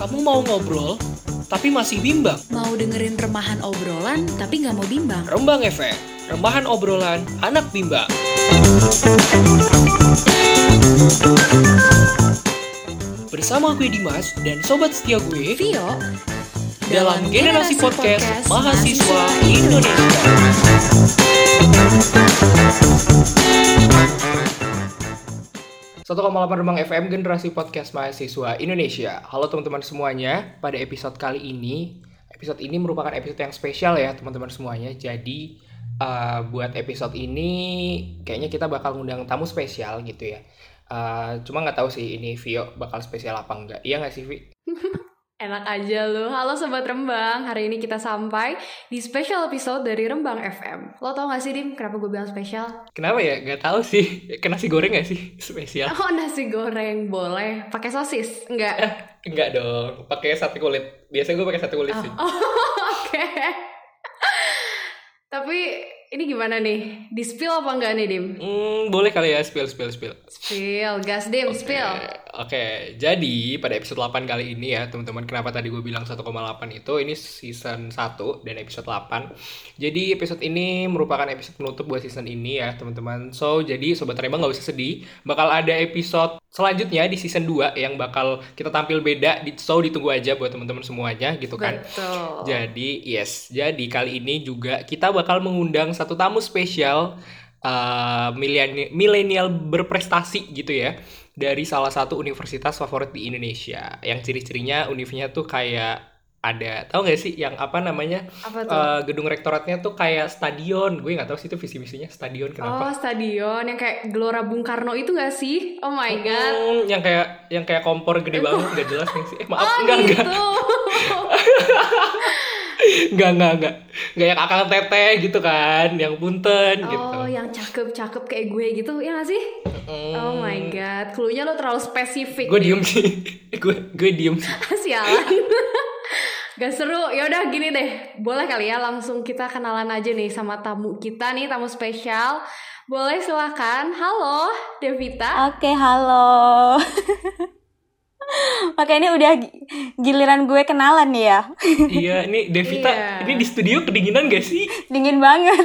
Kamu mau ngobrol, tapi masih bimbang? Mau dengerin remahan obrolan tapi nggak mau bimbang? Rembang Efek, remahan obrolan anak bimbang. Bersama gue Dimas dan sobat setia gue Vio dalam generasi podcast mahasiswa Indonesia. Satu Rembang FM generasi podcast mahasiswa Indonesia. Halo teman-teman semuanya. Pada episode kali ini, episode ini merupakan episode yang spesial ya teman-teman semuanya. Jadi uh, buat episode ini kayaknya kita bakal ngundang tamu spesial gitu ya. Uh, cuma nggak tahu sih ini Vio bakal spesial apa enggak. Iya nggak sih Vi? Enak aja lu. Halo Sobat Rembang, hari ini kita sampai di special episode dari Rembang FM. Lo tau gak sih Dim, kenapa gue bilang spesial? Kenapa ya? Gak tahu sih. Ke nasi goreng gak sih spesial? Oh nasi goreng boleh, pakai sosis? Enggak. Eh, enggak dong. Pakai sate kulit. Biasanya gue pakai sate kulit Oh, sih. Oke. Tapi ini gimana nih? Di spill apa enggak nih Dim? Hmm, boleh kali ya spill spill spill. Spill, gas Dim, spill. Oke, jadi pada episode 8 kali ini ya teman-teman Kenapa tadi gue bilang 1,8 itu Ini season 1 dan episode 8 Jadi episode ini merupakan episode penutup buat season ini ya teman-teman. So, jadi Sobat Rembang gak usah sedih Bakal ada episode selanjutnya di season 2 Yang bakal kita tampil beda. Di- So, ditunggu aja buat teman-teman semuanya gitu kan? Betul. Jadi yes, jadi kali ini juga kita bakal mengundang satu tamu spesial uh, mileni- milenial berprestasi gitu ya dari salah satu universitas favorit di Indonesia. Yang ciri-cirinya univnya tuh kayak ada tahu nggak sih yang apa namanya Apa tuh? uh, gedung rektoratnya tuh kayak stadion. Gue nggak tahu sih itu visi misinya stadion Oh, kenapa. stadion yang kayak Gelora Bung Karno itu gak sih? Oh my god. Hmm, yang kayak yang kayak kompor gede banget nggak jelas nih sih. Eh, maaf Oh enggak enggak gitu. enggak enggak enggak enggak yang akang teteh gitu kan, yang punten gitu. Oh, yang cakep-cakep kayak gue gitu, ya gak sih? Oh my god, cluenya lo terlalu spesifik. gue diem sih gue gue diem Sialan. Gak seru. Ya udah gini deh. Boleh kali ya langsung kita kenalan aja nih sama tamu kita nih, tamu spesial. Boleh silakan. Halo, Devita. Oke, halo. Oke, ini udah gi- giliran gue kenalan nih ya. iya ini Devita Iya. ini di studio kedinginan gak sih Dingin banget.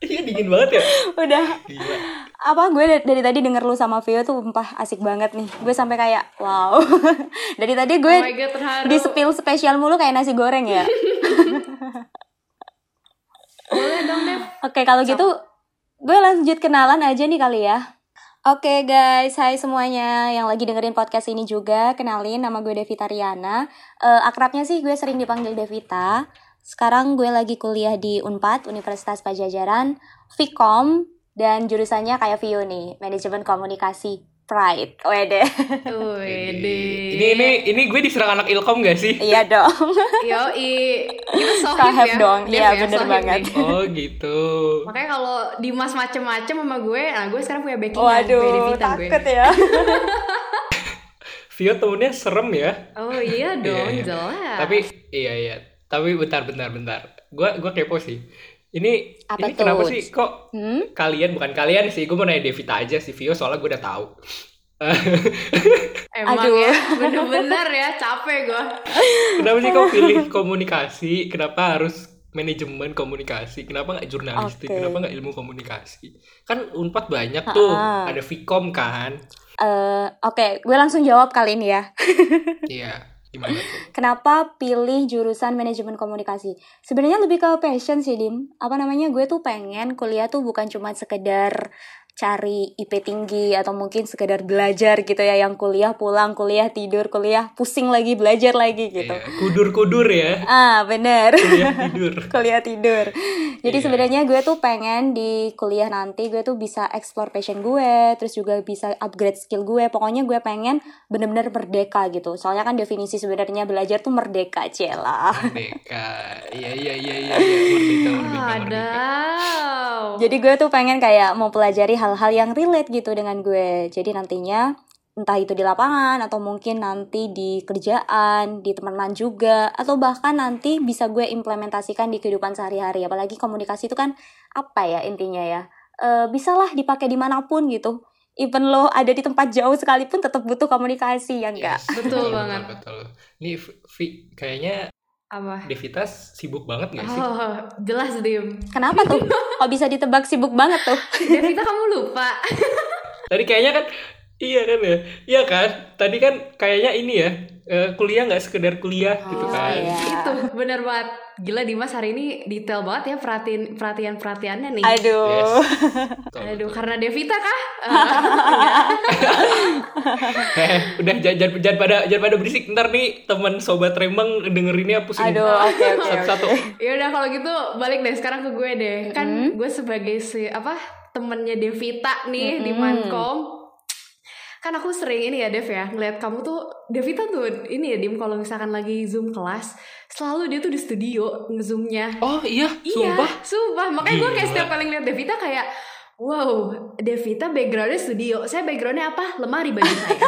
iya dingin banget ya udah gila apa gue da- dari tadi denger lu sama Vio tuh empah asik banget nih. Gue sampai kayak wow. dari tadi gue Oh my god, terharu. di spill spesial mulu kayak nasi goreng ya. Boleh dong, Dev. Oke, kalau gitu gue lanjut kenalan aja nih kali ya. Oke guys, hai semuanya yang lagi dengerin podcast ini juga. Kenalin, nama gue Devita Riana. Eh, akrabnya sih gue sering dipanggil Devita. Sekarang gue lagi kuliah di UNPAD, Universitas Pajajaran, Vkom, dan jurusannya kayak Vio nih, Manajemen Komunikasi Pride. Wede. Wede. ini ini ini gue diserang anak ilkom gak sih iya dong. Yoi. Kita sohib Sohib ya. dong. Iya, ya, bener sohib banget. nih. oh gitu Makanya kalau Dimas macem-macem sama gue, nah gue sekarang punya backing gue Waduh, Devita gue. takut ya. Vio temennya serem ya Oh iya dong, Iya, iya. jelas. tapi iya iya tapi bentar bentar bentar gue gue kepo sih ini Apa ini kenapa tuh? sih kok Hmm? kalian bukan kalian sih gue mau nanya Devita aja sih Vio soalnya gue udah tahu Emang Aduh. ya, bener-bener ya, capek gue. kenapa sih kau pilih komunikasi kenapa harus manajemen komunikasi kenapa nggak jurnalistik Oke. kenapa nggak ilmu komunikasi kan unpad banyak tuh Ha-ha. ada Vkom kan Eh, Oke, gue langsung jawab kali ini ya. iya gimana Kenapa pilih jurusan manajemen komunikasi? Sebenarnya lebih ke passion sih, Dim. Apa namanya? Gue tuh pengen kuliah tuh bukan cuma sekedar cari IP tinggi atau mungkin sekedar belajar gitu ya yang kuliah pulang kuliah tidur kuliah pusing lagi belajar lagi gitu. Iya, kudur-kudur ya Ah, bener. kuliah tidur kuliah tidur. Jadi Iya. sebenarnya gue tuh pengen di kuliah nanti gue tuh bisa explore passion gue, terus juga bisa upgrade skill gue. Pokoknya gue pengen bener-bener merdeka gitu. Soalnya kan definisi sebenarnya belajar tuh merdeka, cela. merdeka iya iya iya iya iya. merdeka merdeka merdeka. Jadi gue tuh pengen kayak mau pelajari hal-hal yang relate gitu dengan gue. Jadi nantinya entah itu di lapangan atau mungkin nanti di kerjaan, di teman juga atau bahkan nanti bisa gue implementasikan di kehidupan sehari-hari. Apalagi komunikasi itu kan apa ya intinya ya? E, bisalah dipakai di mana pun gitu. even lo ada di tempat jauh sekalipun tetap butuh komunikasi ya enggak Yes, Betul banget. betul. Nih Vi, kayaknya Apa? Devita sibuk banget gak sih? Oh, jelas Dim. kenapa tuh kok bisa ditebak sibuk banget tuh Devita kamu lupa. Tadi kayaknya kan iya kan ya, iya kan. Tadi kan kayaknya ini ya eh, kuliah nggak sekedar kuliah gitu Oh, kan. iya. Itu bener banget. Gila Dimas hari ini detail banget ya perhatiin perhatian perhatiannya nih. aduh Yes. Betul, Aduh, betul. karena Devita kah? Eh, udah jangan, jangan, pada jangan pada berisik ntar nih teman sobat Rembang dengerinnya pusing. aduh oke oke Satu-satu. oke ya udah kalau gitu balik deh sekarang ke gue deh. Kan Mm-hmm. gue sebagai si apa temennya Devita nih di Mm-mm. Kan aku sering ini ya Dev ya ngeliat kamu tuh Devita tuh ini ya Dim kalau misalkan lagi zoom kelas selalu dia tuh di studio ngezoomnya. Oh iya, Iya, sumpah. sumpah. Makanya gue kayak setiap kali ngeliat Devita kayak Wow, Devita backgroundnya studio. Saya backgroundnya apa? Lemari baju saya.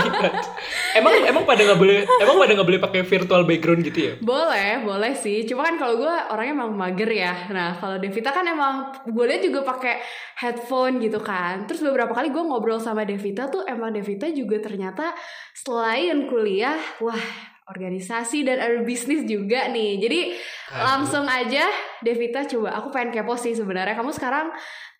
emang emang pada nggak boleh emang pada nggak boleh pakai virtual background gitu ya? Boleh, boleh sih. Cuma kan kalau gue orangnya emang mager ya. Nah, kalau Devita kan emang gue liat juga pakai headphone gitu kan. Terus beberapa kali gue ngobrol sama Devita tuh emang Devita juga ternyata selain kuliah, wah organisasi dan ada bisnis juga nih. Jadi Aduh. langsung aja Devita coba aku pengen kepo sih sebenarnya kamu sekarang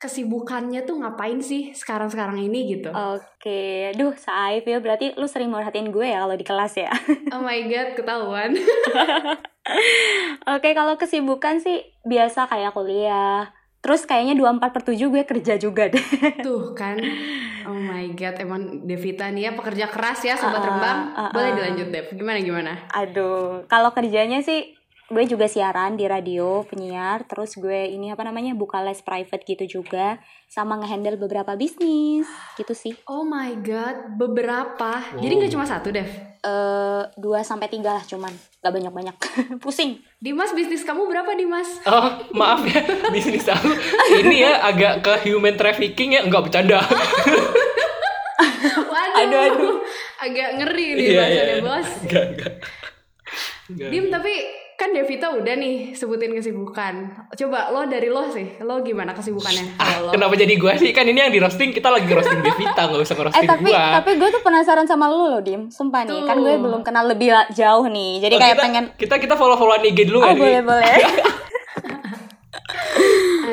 kesibukannya tuh ngapain sih sekarang-sekarang ini gitu. Oke, duh Saif ya berarti lu sering merhatiin gue ya kalau di kelas ya. Oh my god, ketahuan. Oke, kalau kesibukan sih biasa kayak kuliah. Terus kayaknya 24 per 7 gue kerja juga deh. Tuh kan Oh my god Emang Devita nih ya Pekerja keras ya Sobat Ah, Rembang ah, Boleh ah. dilanjut Dev Gimana gimana Aduh, kalau kerjanya sih gue juga siaran di radio, penyiar, terus gue ini apa namanya buka les private gitu juga, sama ngehandle beberapa bisnis, gitu sih. Oh my god Beberapa Jadi Wow. nggak cuma satu Dev Eh dua sampai tiga lah cuman, gak banyak banyak, pusing. Dimas bisnis kamu berapa Dimas? Oh maaf ya bisnis aku ini ya agak ke human trafficking ya nggak bercanda. Waduh Aduh, aduh. Agak ngeri nih bahasanya iya. bos Enggak enggak. Enggak. Dim tapi kan Devita udah nih sebutin kesibukan Coba lo dari lo sih Lo gimana kesibukannya Ah, lo? kenapa jadi gua sih? Kan ini yang di roasting kita lagi roasting Devita, nggak usah Eh ngerosting tapi gua. tapi gue tuh penasaran sama lu loh Dim, sumpah nih, kan Tuh. gue belum kenal lebih jauh nih, jadi Oh, kayak kita, pengen. kita kita follow followan IG dulu Oh nggak nih? boleh boleh.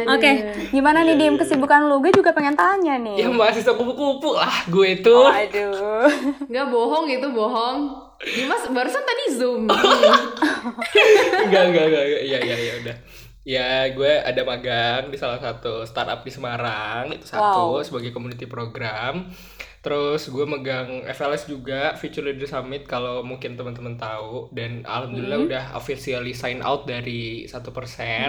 Oke, gimana nih Dim kesibukan lu? Gue juga pengen tanya nih. Ya mahasiswa kupu-kupu lah gue itu. Oh, aduh. Nggak bohong itu bohong Dimas barusan tadi zoom enggak, enggak, enggak, enggak. Iya, iya, iya, udah. Ya, gue ada magang di salah satu startup di Semarang, itu satu Wow. sebagai community program. Terus gue megang FLS juga, Future Leader Summit kalau mungkin teman-teman tahu dan alhamdulillah udah officially sign out dari 1%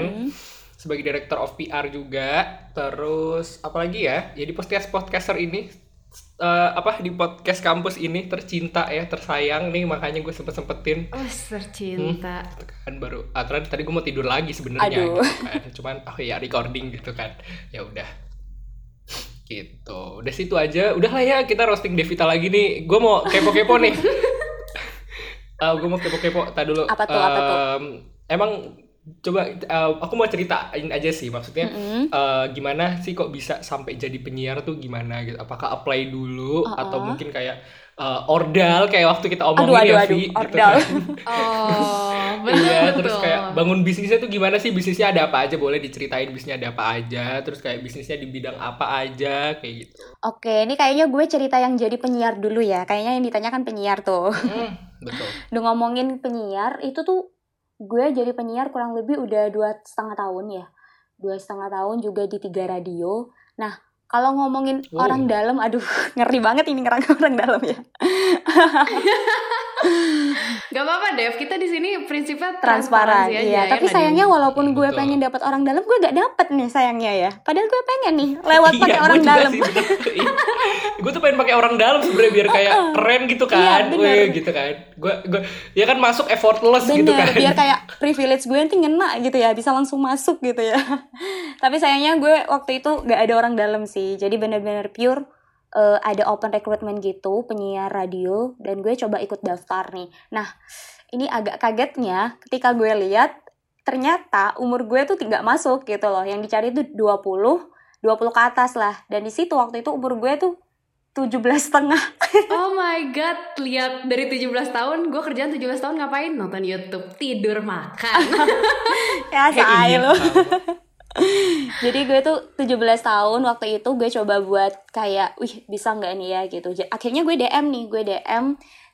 Hmm. sebagai director of PR juga. Terus apalagi ya? Jadi podcast podcaster ini eh, apa di podcast kampus ini tercinta ya, tersayang nih makanya gue sempet sempetin Oh tercinta. Gitu kan baru ah, tadi gue mau tidur lagi sebenarnya gitu kan. cuman oh ya recording gitu kan. Ya udah. Gitu. Udah situ aja. Udah lah ya kita roasting Devita lagi nih. Gue mau kepo-kepo nih. Ah, gue mau kepo-kepo. Tak dulu Apa tuh, apa tuh? Em, emang coba eh, aku mau ceritain aja sih maksudnya Mm-mm. eh, gimana sih kok bisa sampai jadi penyiar tuh gimana gitu apakah apply dulu Uh-uh. atau mungkin kayak eh, ordal kayak waktu kita Aduh, omongin aduh, ya aduh, Vi, gitu ordal. kan. Oh Iya, terus kayak bangun bisnisnya tuh gimana sih? Bisnisnya ada apa aja? Boleh diceritain bisnisnya ada apa aja? Terus kayak bisnisnya di bidang apa aja? Kayak gitu. Oke, ini kayaknya gue cerita yang jadi penyiar dulu ya. Kayaknya yang ditanyakan penyiar tuh. Hmm, betul. Udah ngomongin penyiar, itu tuh gue jadi penyiar kurang lebih udah dua setengah tahun ya. Dua setengah tahun juga di tiga radio. Nah, kalau ngomongin Oh. orang dalam, aduh ngeri banget ini ngerang orang dalam ya. Gak apa-apa Dev Kita di sini prinsipnya Transparan, iya. ya Tapi nggak, sayangnya Dim? walaupun gue Betul. pengen dapat orang dalam, gue gak dapet nih sayangnya ya. Padahal gue pengen nih lewat Iya, pakai orang dalam. Iya. gue tuh pengen pakai orang dalam sebenarnya biar kayak keren gitu Iya, kan. bener. Weh, gitu kan. Gue gue ya kan masuk effortless gitu Bener, kan. biar kayak privilege gue nanti ngena gitu ya, bisa langsung masuk gitu ya. Tapi sayangnya gue waktu itu gak ada orang dalam sih, jadi bener-bener pure eh, ada open recruitment gitu, penyiar radio, dan gue coba ikut daftar nih. Nah, ini agak kagetnya ketika gue lihat ternyata umur gue tuh tidak masuk gitu loh, yang dicari tuh 20, 20 ke atas lah. Dan di situ waktu itu umur gue tuh 17 setengah. Oh my god, lihat dari 17 tahun, gue kerjaan 17 tahun ngapain? Nonton YouTube, tidur, makan. ya, say Iya, lu. tahu. Jadi gue tuh 17 tahun waktu itu gue coba buat kayak, wih bisa nggak nih ya gitu. Akhirnya gue DM nih, gue DM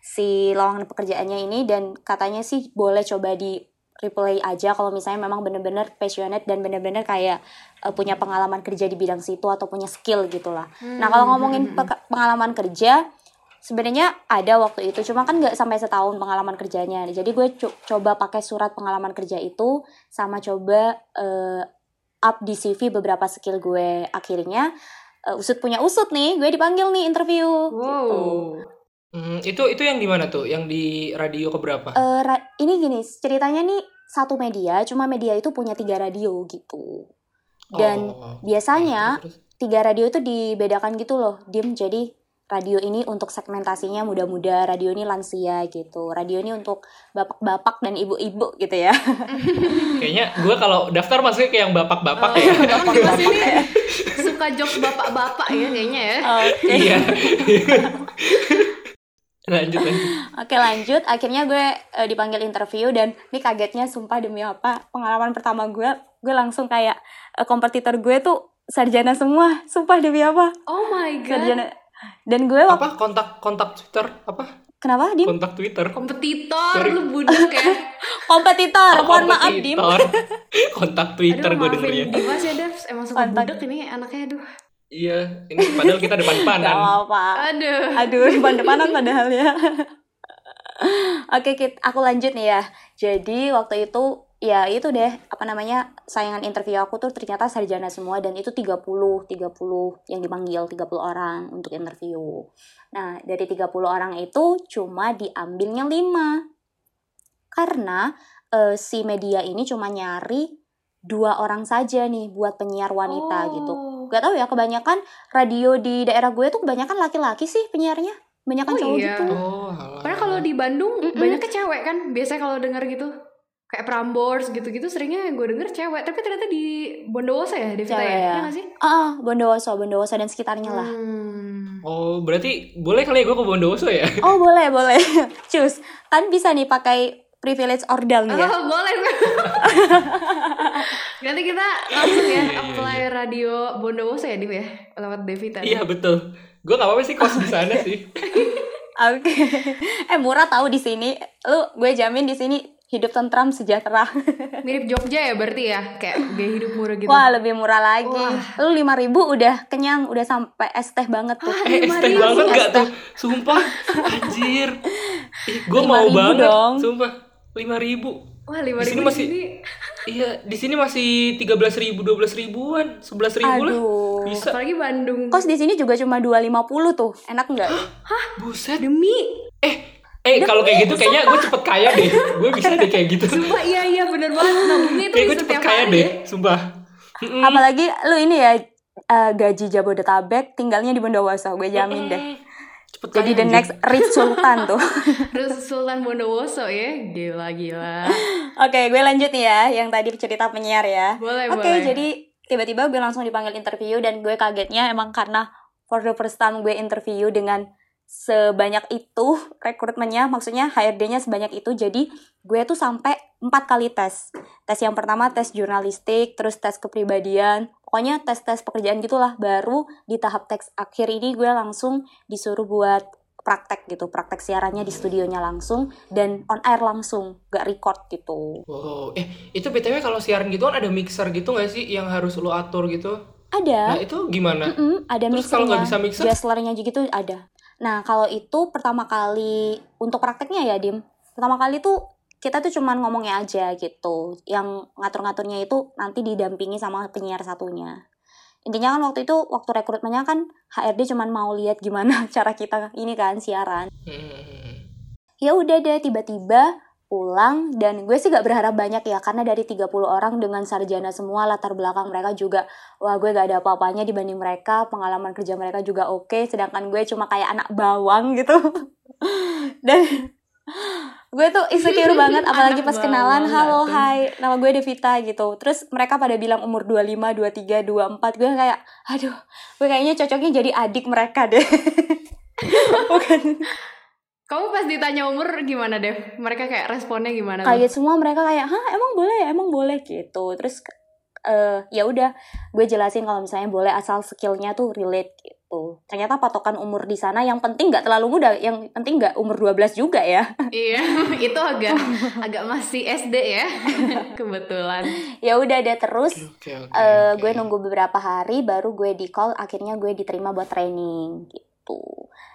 si lowongan pekerjaannya ini dan katanya sih boleh coba di replay aja kalau misalnya memang bener-bener passionate dan bener-bener kayak eh, punya pengalaman kerja di bidang situ atau punya skill gitu lah. Nah kalau ngomongin peka- pengalaman kerja, sebenarnya ada waktu itu, cuma kan nggak sampai setahun pengalaman kerjanya. Jadi gue co- coba pakai surat pengalaman kerja itu sama coba eh, up di CV beberapa skill gue. Akhirnya eh, usut punya usut nih, gue dipanggil nih interview. Gitu. wow. Hmm, itu itu yang di mana tuh? Yang di radio keberapa? Eh, ra- ini gini, ceritanya nih satu media, cuma media itu punya tiga radio gitu. Dan Oh, biasanya terus, terus. tiga radio itu dibedakan gitu loh, dim. Jadi radio ini untuk segmentasinya muda-muda, radio ini lansia gitu, radio ini untuk bapak-bapak dan ibu-ibu gitu ya. Kayaknya gue kalau daftar masuknya kayak yang bapak-bapak ya. Emang di Mas ini suka jokes bapak-bapak ya kayaknya ya. Oke. Iya. lanjut lanjut. Oke lanjut, akhirnya gue eh, dipanggil interview dan ini kagetnya sumpah demi apa pengalaman pertama gue, gue langsung kayak eh, kompetitor gue tuh sarjana semua, sumpah demi apa Oh my god. sarjana dan gue waktu Apa kontak kontak Twitter? Apa? kenapa dim Kontak Twitter. Kompetitor Sorry. lu budak ya. kompetitor, Oh, mohon maaf dim kompetitor. kontak Twitter Aduh gue dengernya. Dimas ya Devs, emang suka Kontak. budak ini anaknya aduh. Iya, ini padahal kita Gak depan-depanan. apa Aduh. Aduh, depan-depanan padahal ya. Oke, Kit, aku lanjut nih ya. Jadi waktu itu ya itu deh apa namanya sayangan interview aku tuh ternyata sarjana semua dan itu 30 30 yang dipanggil 30 orang untuk interview. Nah, dari 30 orang itu cuma diambilnya 5. Karena eh, si media ini cuma nyari dua orang saja nih buat penyiar wanita gitu Oh. gak tahu ya kebanyakan radio di daerah gue tuh kebanyakan laki-laki sih penyiarnya banyak Oh cowok iya. gitu Oh. Padahal kalau di Bandung Mm-mm. banyaknya cewek kan. Biasanya kalau denger gitu kayak Prambors gitu-gitu seringnya gue denger cewek. Tapi ternyata di Bondowoso ya Devita Cewek ya? ya. Iya nggak sih? ah Bondowoso Bondowoso dan sekitarnya lah Hmm. Oh, berarti boleh kali ya gue ke Bondowoso ya? oh boleh boleh cus kan bisa nih pakai privilege ordal nih ya Oh, boleh. Nanti kita langsung ya Iya, iya, apply radio Bondowoso ya, Div ya? Lewat Devita. Iya betul. Gue gak apa-apa sih kos di sana sih. oke eh murah tahu di sini lu gue jamin di sini hidup tentram sejahtera Mirip Jogja ya berarti ya? Kayak gaya hidup murah gitu. wah lebih murah lagi Wah. lu lima ribu udah kenyang udah sampai es teh banget tuh Ah, Eh, esteng ribu. banget gak Es teh. tuh? Sumpah, anjir. Gue mau banget. dong. Sumpah, lima ribu. Wah, lima Di sini ribu masih- di sini. Iya, di sini masih tiga belas ribu, dua belas ribuan, sebelas ribu lah. aduh Bisa. Apalagi Bandung. kos di sini juga cuma 250 tuh enak nggak Buset. Demi. Eh, eh kalau kayak gitu kayaknya gue cepet kaya deh. Gue bisa deh kayak gitu. Sumpah iya iya bener banget. Nabungnya itu Kayak gue cepet kaya deh, ya. sumpah. Apalagi lu ini ya eh, gaji Jabodetabek tinggalnya di Bondowoso, gue jamin deh. Jadi the next rich sultan tuh. Terus Sultan Bondowoso ya. Gila gila. Oke, gue lanjut nih ya yang tadi cerita penyiar ya. Boleh Oke, boleh. jadi tiba-tiba gue langsung dipanggil interview dan gue kagetnya emang karena for the first time gue interview dengan sebanyak itu rekrutmennya maksudnya HRD-nya sebanyak itu jadi gue tuh sampai empat kali tes tes yang pertama tes jurnalistik terus tes kepribadian pokoknya tes-tes pekerjaan gitulah baru di tahap tes akhir ini gue langsung disuruh buat praktek gitu praktek siarannya di studionya langsung dan on air langsung gak record gitu Wow, eh itu btw kalau siaran gitu kan ada mixer gitu nggak sih yang harus lo atur gitu? ada Nah itu gimana? Mm-mm, ada Terus kalau nggak bisa mixer? Dazzlernya gitu ada. Nah, kalau itu pertama kali untuk prakteknya ya, Dim. Pertama kali tuh kita tuh cuman ngomongnya aja gitu. Yang ngatur-ngaturnya itu nanti didampingi sama penyiar satunya. Intinya kan waktu itu waktu rekrutmennya kan HRD cuman mau lihat gimana cara kita ini kan siaran. Hmm. Ya udah deh tiba-tiba pulang dan gue sih gak berharap banyak ya karena dari 30 orang dengan sarjana semua latar belakang mereka juga wah gue gak ada apa-apanya dibanding mereka pengalaman kerja mereka juga oke sedangkan gue cuma kayak anak bawang gitu. Dan gue tuh insecure banget apalagi Anak pas kenalan halo tuh? hai nama gue Devita gitu. Terus mereka pada bilang umur 25 23 24 gue kayak aduh gue kayaknya cocoknya jadi adik mereka deh. Bukan Kamu pas ditanya umur gimana Dev? Mereka kayak responnya gimana? tuh? kaget semua mereka kayak hah emang boleh emang boleh gitu terus eh ya udah gue jelasin kalau misalnya boleh asal skillnya tuh relate gitu ternyata patokan umur di sana yang penting nggak terlalu muda yang penting nggak umur 12 juga ya Iya, itu agak agak masih SD ya. Kebetulan. ya udah deh terus Oke, oke. eh oke. gue nunggu beberapa hari baru gue di call akhirnya gue diterima buat training gitu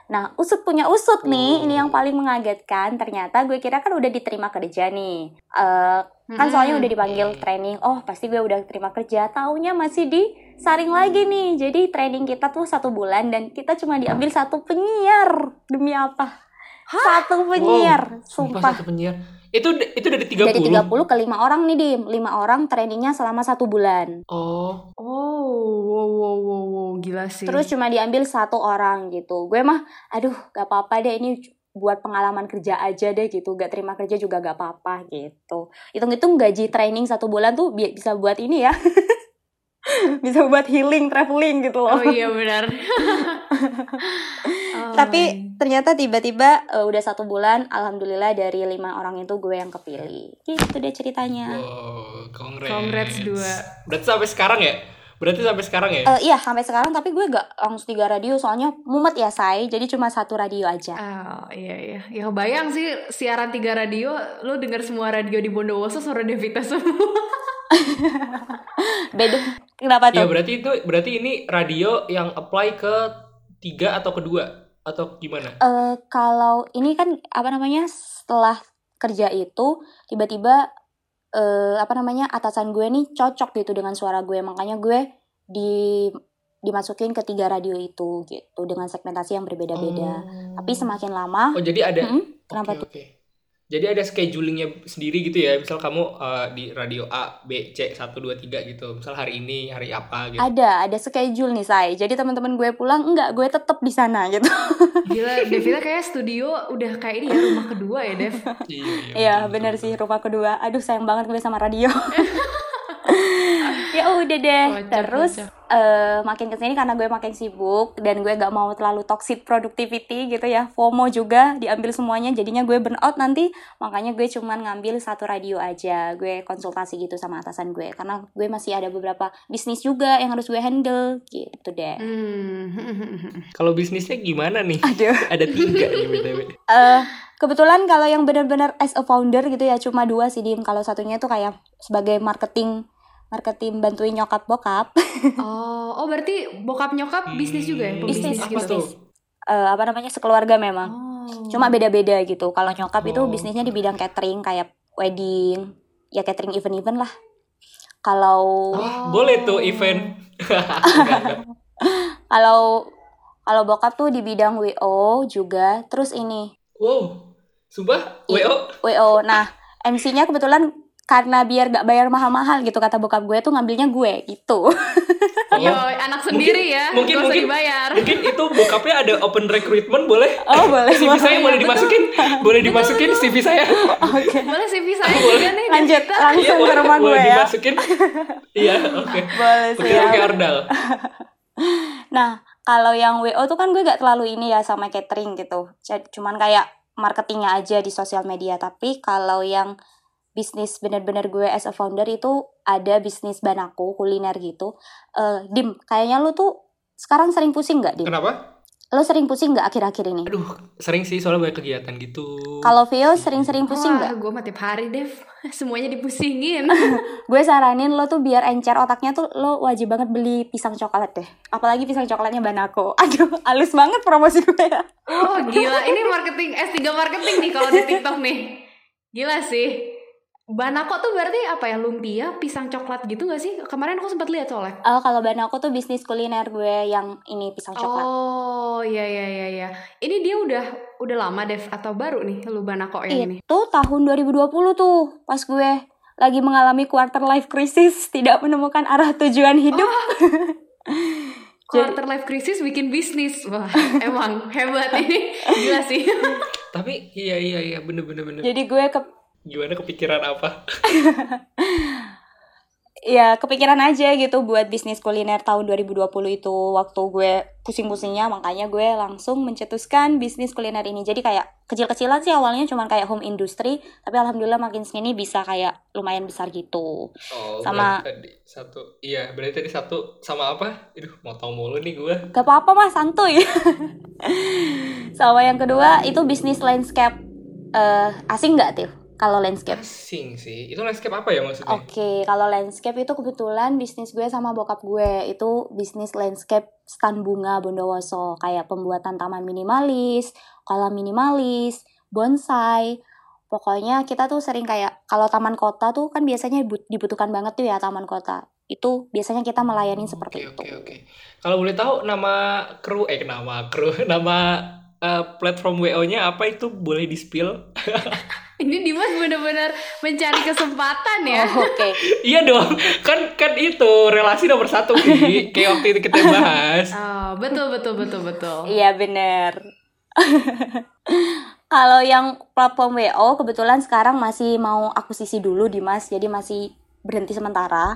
nah usut punya usut nih Oh. ini yang paling mengagetkan. Ternyata gue kira kan udah diterima kerja nih. Eh kan soalnya udah dipanggil training. Oh pasti gue udah terima kerja. Taunya masih disaring lagi nih. Jadi training kita tuh satu bulan dan kita cuma diambil satu penyiar. Demi apa? Satu penyiar Sumpah sumpah. satu penyiar. Itu itu dari 30. dari 30 ke 5 orang nih dim. 5 orang trainingnya selama satu bulan. Oh, Oh, wow, wow, wow, wow, gila sih. terus cuma diambil satu orang gitu. Gue mah aduh gak apa-apa deh ini buat pengalaman kerja aja deh gitu. Gak terima kerja juga gak apa-apa gitu. Hitung-hitung gaji training satu bulan tuh bi- bisa buat ini ya bisa buat healing traveling gitu loh Oh iya benar. Oh, tapi ternyata tiba-tiba eh, udah satu bulan alhamdulillah dari lima orang itu gue yang kepilih gitu deh ceritanya wow, congrats. Congrats dua. Berarti sampai sekarang ya? Berarti sampai sekarang ya? Eh, iya sampai sekarang tapi gue gak langsung tiga radio soalnya mumet ya say jadi cuma satu radio aja Oh iya iya, ya kebayang sih siaran tiga radio, lu denger semua radio di Bondowoso suara Devita semua. beda kenapa Iya, tuh berarti itu berarti ini radio yang apply ke tiga atau kedua atau gimana? eh kalau ini kan apa namanya setelah kerja itu tiba-tiba eh apa namanya atasan gue nih cocok gitu dengan suara gue makanya gue di dimasukin ke tiga radio itu gitu dengan segmentasi yang berbeda-beda. Oh. Tapi semakin lama, Oh, jadi ada Mm-mm, kenapa Oke, tuh? Jadi ada schedulingnya sendiri gitu ya. Misal kamu eh, di radio A, B, C 1 2 3 gitu. Misal hari ini hari apa gitu. Ada, ada schedule nih say. Jadi teman-teman gue pulang enggak, gue tetap di sana gitu. Gila, Devita kayak studio udah kayak ini ya rumah kedua ya Dev. Iya, Iya betul, bener sih rumah kedua. Aduh sayang banget gue sama radio. ya udah deh. Kocak, Terus eh, makin ke sini karena gue makin sibuk dan gue gak mau terlalu toxic productivity gitu ya. FOMO juga diambil semuanya. Jadinya gue burn out nanti. Makanya gue cuman ngambil satu radio aja. Gue konsultasi gitu sama atasan gue karena gue masih ada beberapa bisnis juga yang harus gue handle gitu deh. Hmm. Kalau bisnisnya gimana nih? Aduh. ada tiga nih BTW. eh kebetulan kalau yang benar-benar as a founder gitu ya cuma dua sih dim kalau satunya tuh kayak sebagai marketing marketing bantuin nyokap bokap Oh, oh berarti bokap nyokap bisnis juga ya? Hmm, Pebisnis Bisnis, apa gitu. tuh? Eh, apa namanya sekeluarga memang Oh. cuma beda-beda gitu kalau nyokap itu Oh. bisnisnya di bidang catering kayak wedding ya catering event-event lah kalau Wah, boleh tuh event. Kalau kalau bokap tuh di bidang wo juga terus ini Wow. Sumpah. WO. wo nah MC-nya kebetulan karena biar gak bayar mahal-mahal gitu kata bokap gue tuh ngambilnya gue gitu. Yo, anak sendiri ya, mungkin gak usah mungkin dibayar. mungkin itu bokapnya ada open recruitment boleh? Oh boleh CV saya boleh. Betul. dimasukin? Boleh dimasukin CV saya? Oke. Boleh sih bisa juga nih. lanjut langsung ke boleh, rumah gue boleh ya. dimasukin. Iya oke. Boleh sih oke ya. oke ordal nah kalau yang wo tuh kan gue gak terlalu ini ya sama catering gitu. Cuman kayak marketingnya aja di sosial media. Tapi kalau yang bisnis bener-bener gue as a founder itu ada bisnis banaku kuliner gitu. Eh dim kayaknya lu tuh sekarang sering pusing nggak dim? Kenapa? Lo sering pusing nggak akhir-akhir ini? Aduh sering sih soalnya banyak kegiatan gitu. Kalau Vio sering-sering pusing nggak? gue mah tiap hari Dev. Semuanya dipusingin. gue saranin lo tuh biar encer otaknya tuh lo wajib banget beli pisang coklat deh. Apalagi pisang coklatnya banako aduh halus banget promosi gue. Ya Oh gila, ini marketing S3 marketing nih kalau di TikTok nih. Gila sih. Banako tuh berarti apa ya? Lumpia, pisang coklat gitu gak sih? Kemarin aku sempat lihat soalnya. Oh, kalau banako tuh bisnis kuliner gue yang ini pisang coklat Oh, iya iya iya iya. Ini dia udah udah lama Dev atau baru nih lu Banako yang ini? itu tahun 2020 tuh pas gue lagi mengalami quarter life crisis tidak menemukan arah tujuan hidup Quarter life crisis bikin bisnis. Wah, emang hebat ini. Gila sih. Tapi iya iya iya bener bener bener. Jadi gue ke Gimana kepikiran apa? ya kepikiran aja gitu buat bisnis kuliner tahun 2020 itu waktu gue pusing-pusingnya makanya gue langsung mencetuskan bisnis kuliner ini jadi kayak kecil-kecilan sih awalnya cuman kayak home industry tapi alhamdulillah makin sini bisa kayak lumayan besar gitu Oh, Sama- tadi satu. Iya, berarti tadi satu sama apa? Aduh, motong mulu nih gua. gak apa-apa mas santuy sama yang kedua itu bisnis landscape eh asing nggak tuh kalau landscape Asing sih. Itu landscape apa ya maksudnya? Oke, kalau landscape itu kebetulan bisnis gue sama bokap gue itu bisnis landscape stand bunga Bondowoso kayak pembuatan taman minimalis, kolam minimalis, bonsai. Pokoknya kita tuh sering kayak kalau taman kota tuh kan biasanya but- dibutuhkan banget tuh ya taman kota. Itu biasanya kita melayani seperti Oke, itu. oke, oke. Kalau boleh tahu nama kru eh nama kru, nama eh, platform WO-nya apa itu boleh di-spill? Ini Dimas benar-benar mencari kesempatan ya. Oh, Oke. iya dong. Kan kan itu relasi nomor satu Ki. Kayak waktu itu kita bahas. Oh, betul betul betul betul. Iya bener. Kalau yang platform WO kebetulan sekarang masih mau akuisisi dulu Dimas, jadi masih berhenti sementara.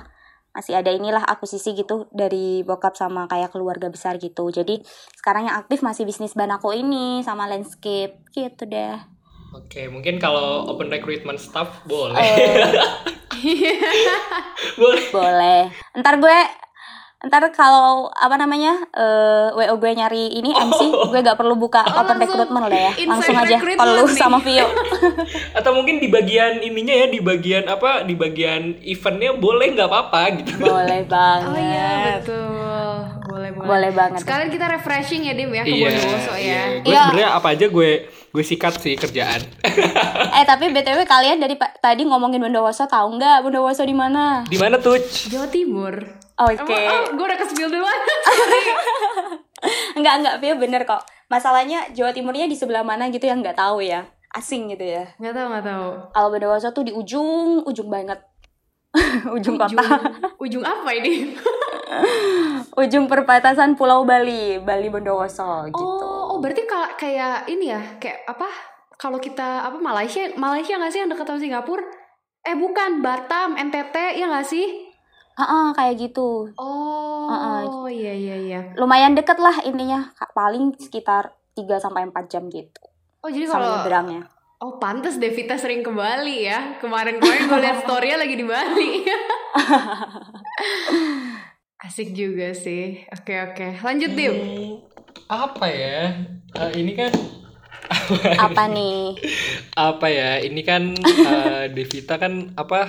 Masih ada inilah akuisisi gitu dari bokap sama kayak keluarga besar gitu. Jadi sekarang yang aktif masih bisnis Banako ini sama landscape gitu deh. Oke, mungkin kalau open recruitment staff boleh. Eh, boleh. boleh. Ntar gue ntar kalau apa namanya eh WO gue nyari ini MC gue gak perlu buka Oh, open langsung recruitment lah ya langsung aja perlu nih. sama Vio Atau mungkin di bagian ininya ya, di bagian apa? Di bagian eventnya boleh nggak apa-apa gitu. boleh banget Oh iya betul. Boleh boleh. Boleh banget. Sekalian kita refreshing ya Dim ya ke Iya, Bondowoso ya. iya. Gue Iya. sebenarnya apa aja gue gue sikat sih kerjaan. Eh tapi btw kalian dari tadi ngomongin Bondowoso tahu nggak Bondowoso di mana? Di mana tuh? Jawa Timur. Oke. Emang, oh, gue udah ke spill duluan. Enggak enggak Vio bener kok. Masalahnya Jawa Timurnya di sebelah mana gitu yang nggak tahu ya. Asing gitu ya. Nggak tahu nggak tahu. Kalau Bondowoso tuh di ujung ujung banget. ujung kota. Ujung apa ini? Ujung perbatasan Pulau Bali, Bali Bondowoso gitu. Oh, oh berarti ka- kayak ini ya, kayak apa? Kalau kita apa Malaysia, Malaysia nggak sih yang dekat sama Singapura? Eh bukan, Batam, NTT, ya nggak sih? Heeh, kayak gitu. Oh, Uh-uh. iya iya iya. Lumayan deket lah intinya, paling sekitar 3 sampai 4 jam gitu. Oh jadi kalau nyebrangnya. Oh pantes Devita sering ke Bali ya. Kemarin-kemarin gue liat story lagi di Bali. Asik juga sih. Oke oke. Lanjut Dim. Hmm, apa ya? Eh, ini kan Apa nih? apa ya? Ini kan eh, Devita kan apa?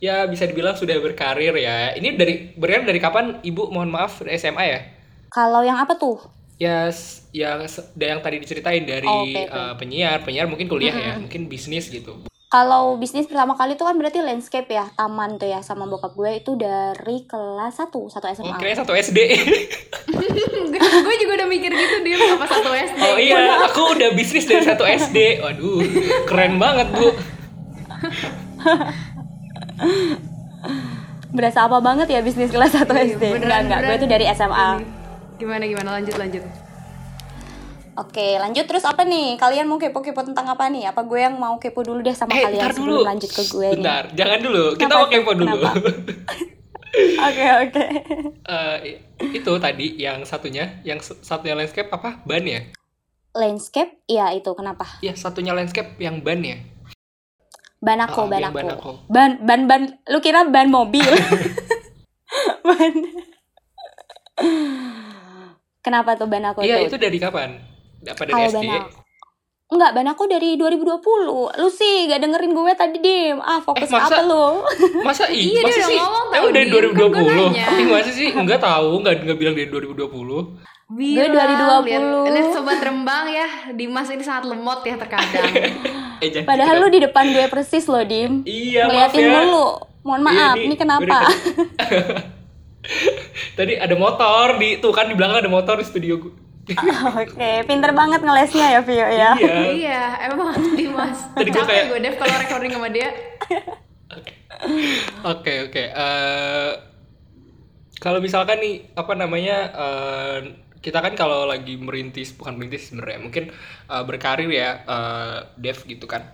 Ya bisa dibilang sudah berkarir ya. Ini dari berkarir dari kapan? Ibu mohon maaf dari SMA ya? Kalau yang apa tuh? Ya, yang yang tadi diceritain dari Oh, oke, oke. eh, penyiar, penyiar mungkin kuliah ya, mungkin bisnis gitu. Kalau bisnis pertama kali itu kan berarti landscape ya, taman tuh ya sama bokap gue itu dari kelas 1, 1 Oh, SMA. kira satu SD. gue juga udah mikir gitu Dim. Apa satu SD? oh iya, aku udah bisnis dari satu SD. Waduh, keren banget bu. Berasa apa banget ya bisnis kelas 1 Iya, SD? Enggak, enggak, gue itu dari SMA. Gimana gimana lanjut lanjut. Oke, lanjut terus apa nih? Kalian mau kepo-kepo tentang apa nih? Apa gue yang mau kepo dulu deh sama Eh, kalian sebelum dulu. lanjut ke gue nih? Bentar, jangan dulu. Kita Kenapa mau kepo dulu. Oke, oke. Eh, itu tadi yang satunya, yang satunya landscape apa? Ban ya? Landscape? Iya, itu kenapa? Iya, satunya landscape yang ban ya. Banako, Oh, yang banako. Banako. Ban, ban, ban. Lu kira ban mobil? ban. Kenapa tuh banako Iya, tuh? itu dari kapan? Apa dari Kalau SD? Enggak, banako dari 2020. Lu sih gak dengerin gue tadi, Dim. Ah, fokus Eh, masa- apa lu? Masa iya? Iya, dia masa udah sih? Eh, udah dari Din. Kan gue 2020. nanya. Ih, masa sih? Enggak tahu, enggak enggak bilang dari 2020. Bilang, 2020. Lihat, lihat sobat rembang ya, Dimas ini sangat lemot ya terkadang. Eh, jangan Padahal gitu. lu di depan gue persis loh, Dim. Iya, maaf Ngeliatin ya. mulu. Mohon Iya, maaf, nih, ini kenapa? gue Tadi ada motor di tuh kan di belakang ada motor di studio gue. Oke, pinter banget ngelesnya ya, Vio ya. iya. iya, emang Dimas. Tadi gue kayak- gue Dev kalau recording sama dia. Oke oke. Eh, kalau misalkan nih apa namanya eh, kita kan kalau lagi merintis bukan merintis sebenarnya mungkin uh, berkarir ya uh, dev gitu kan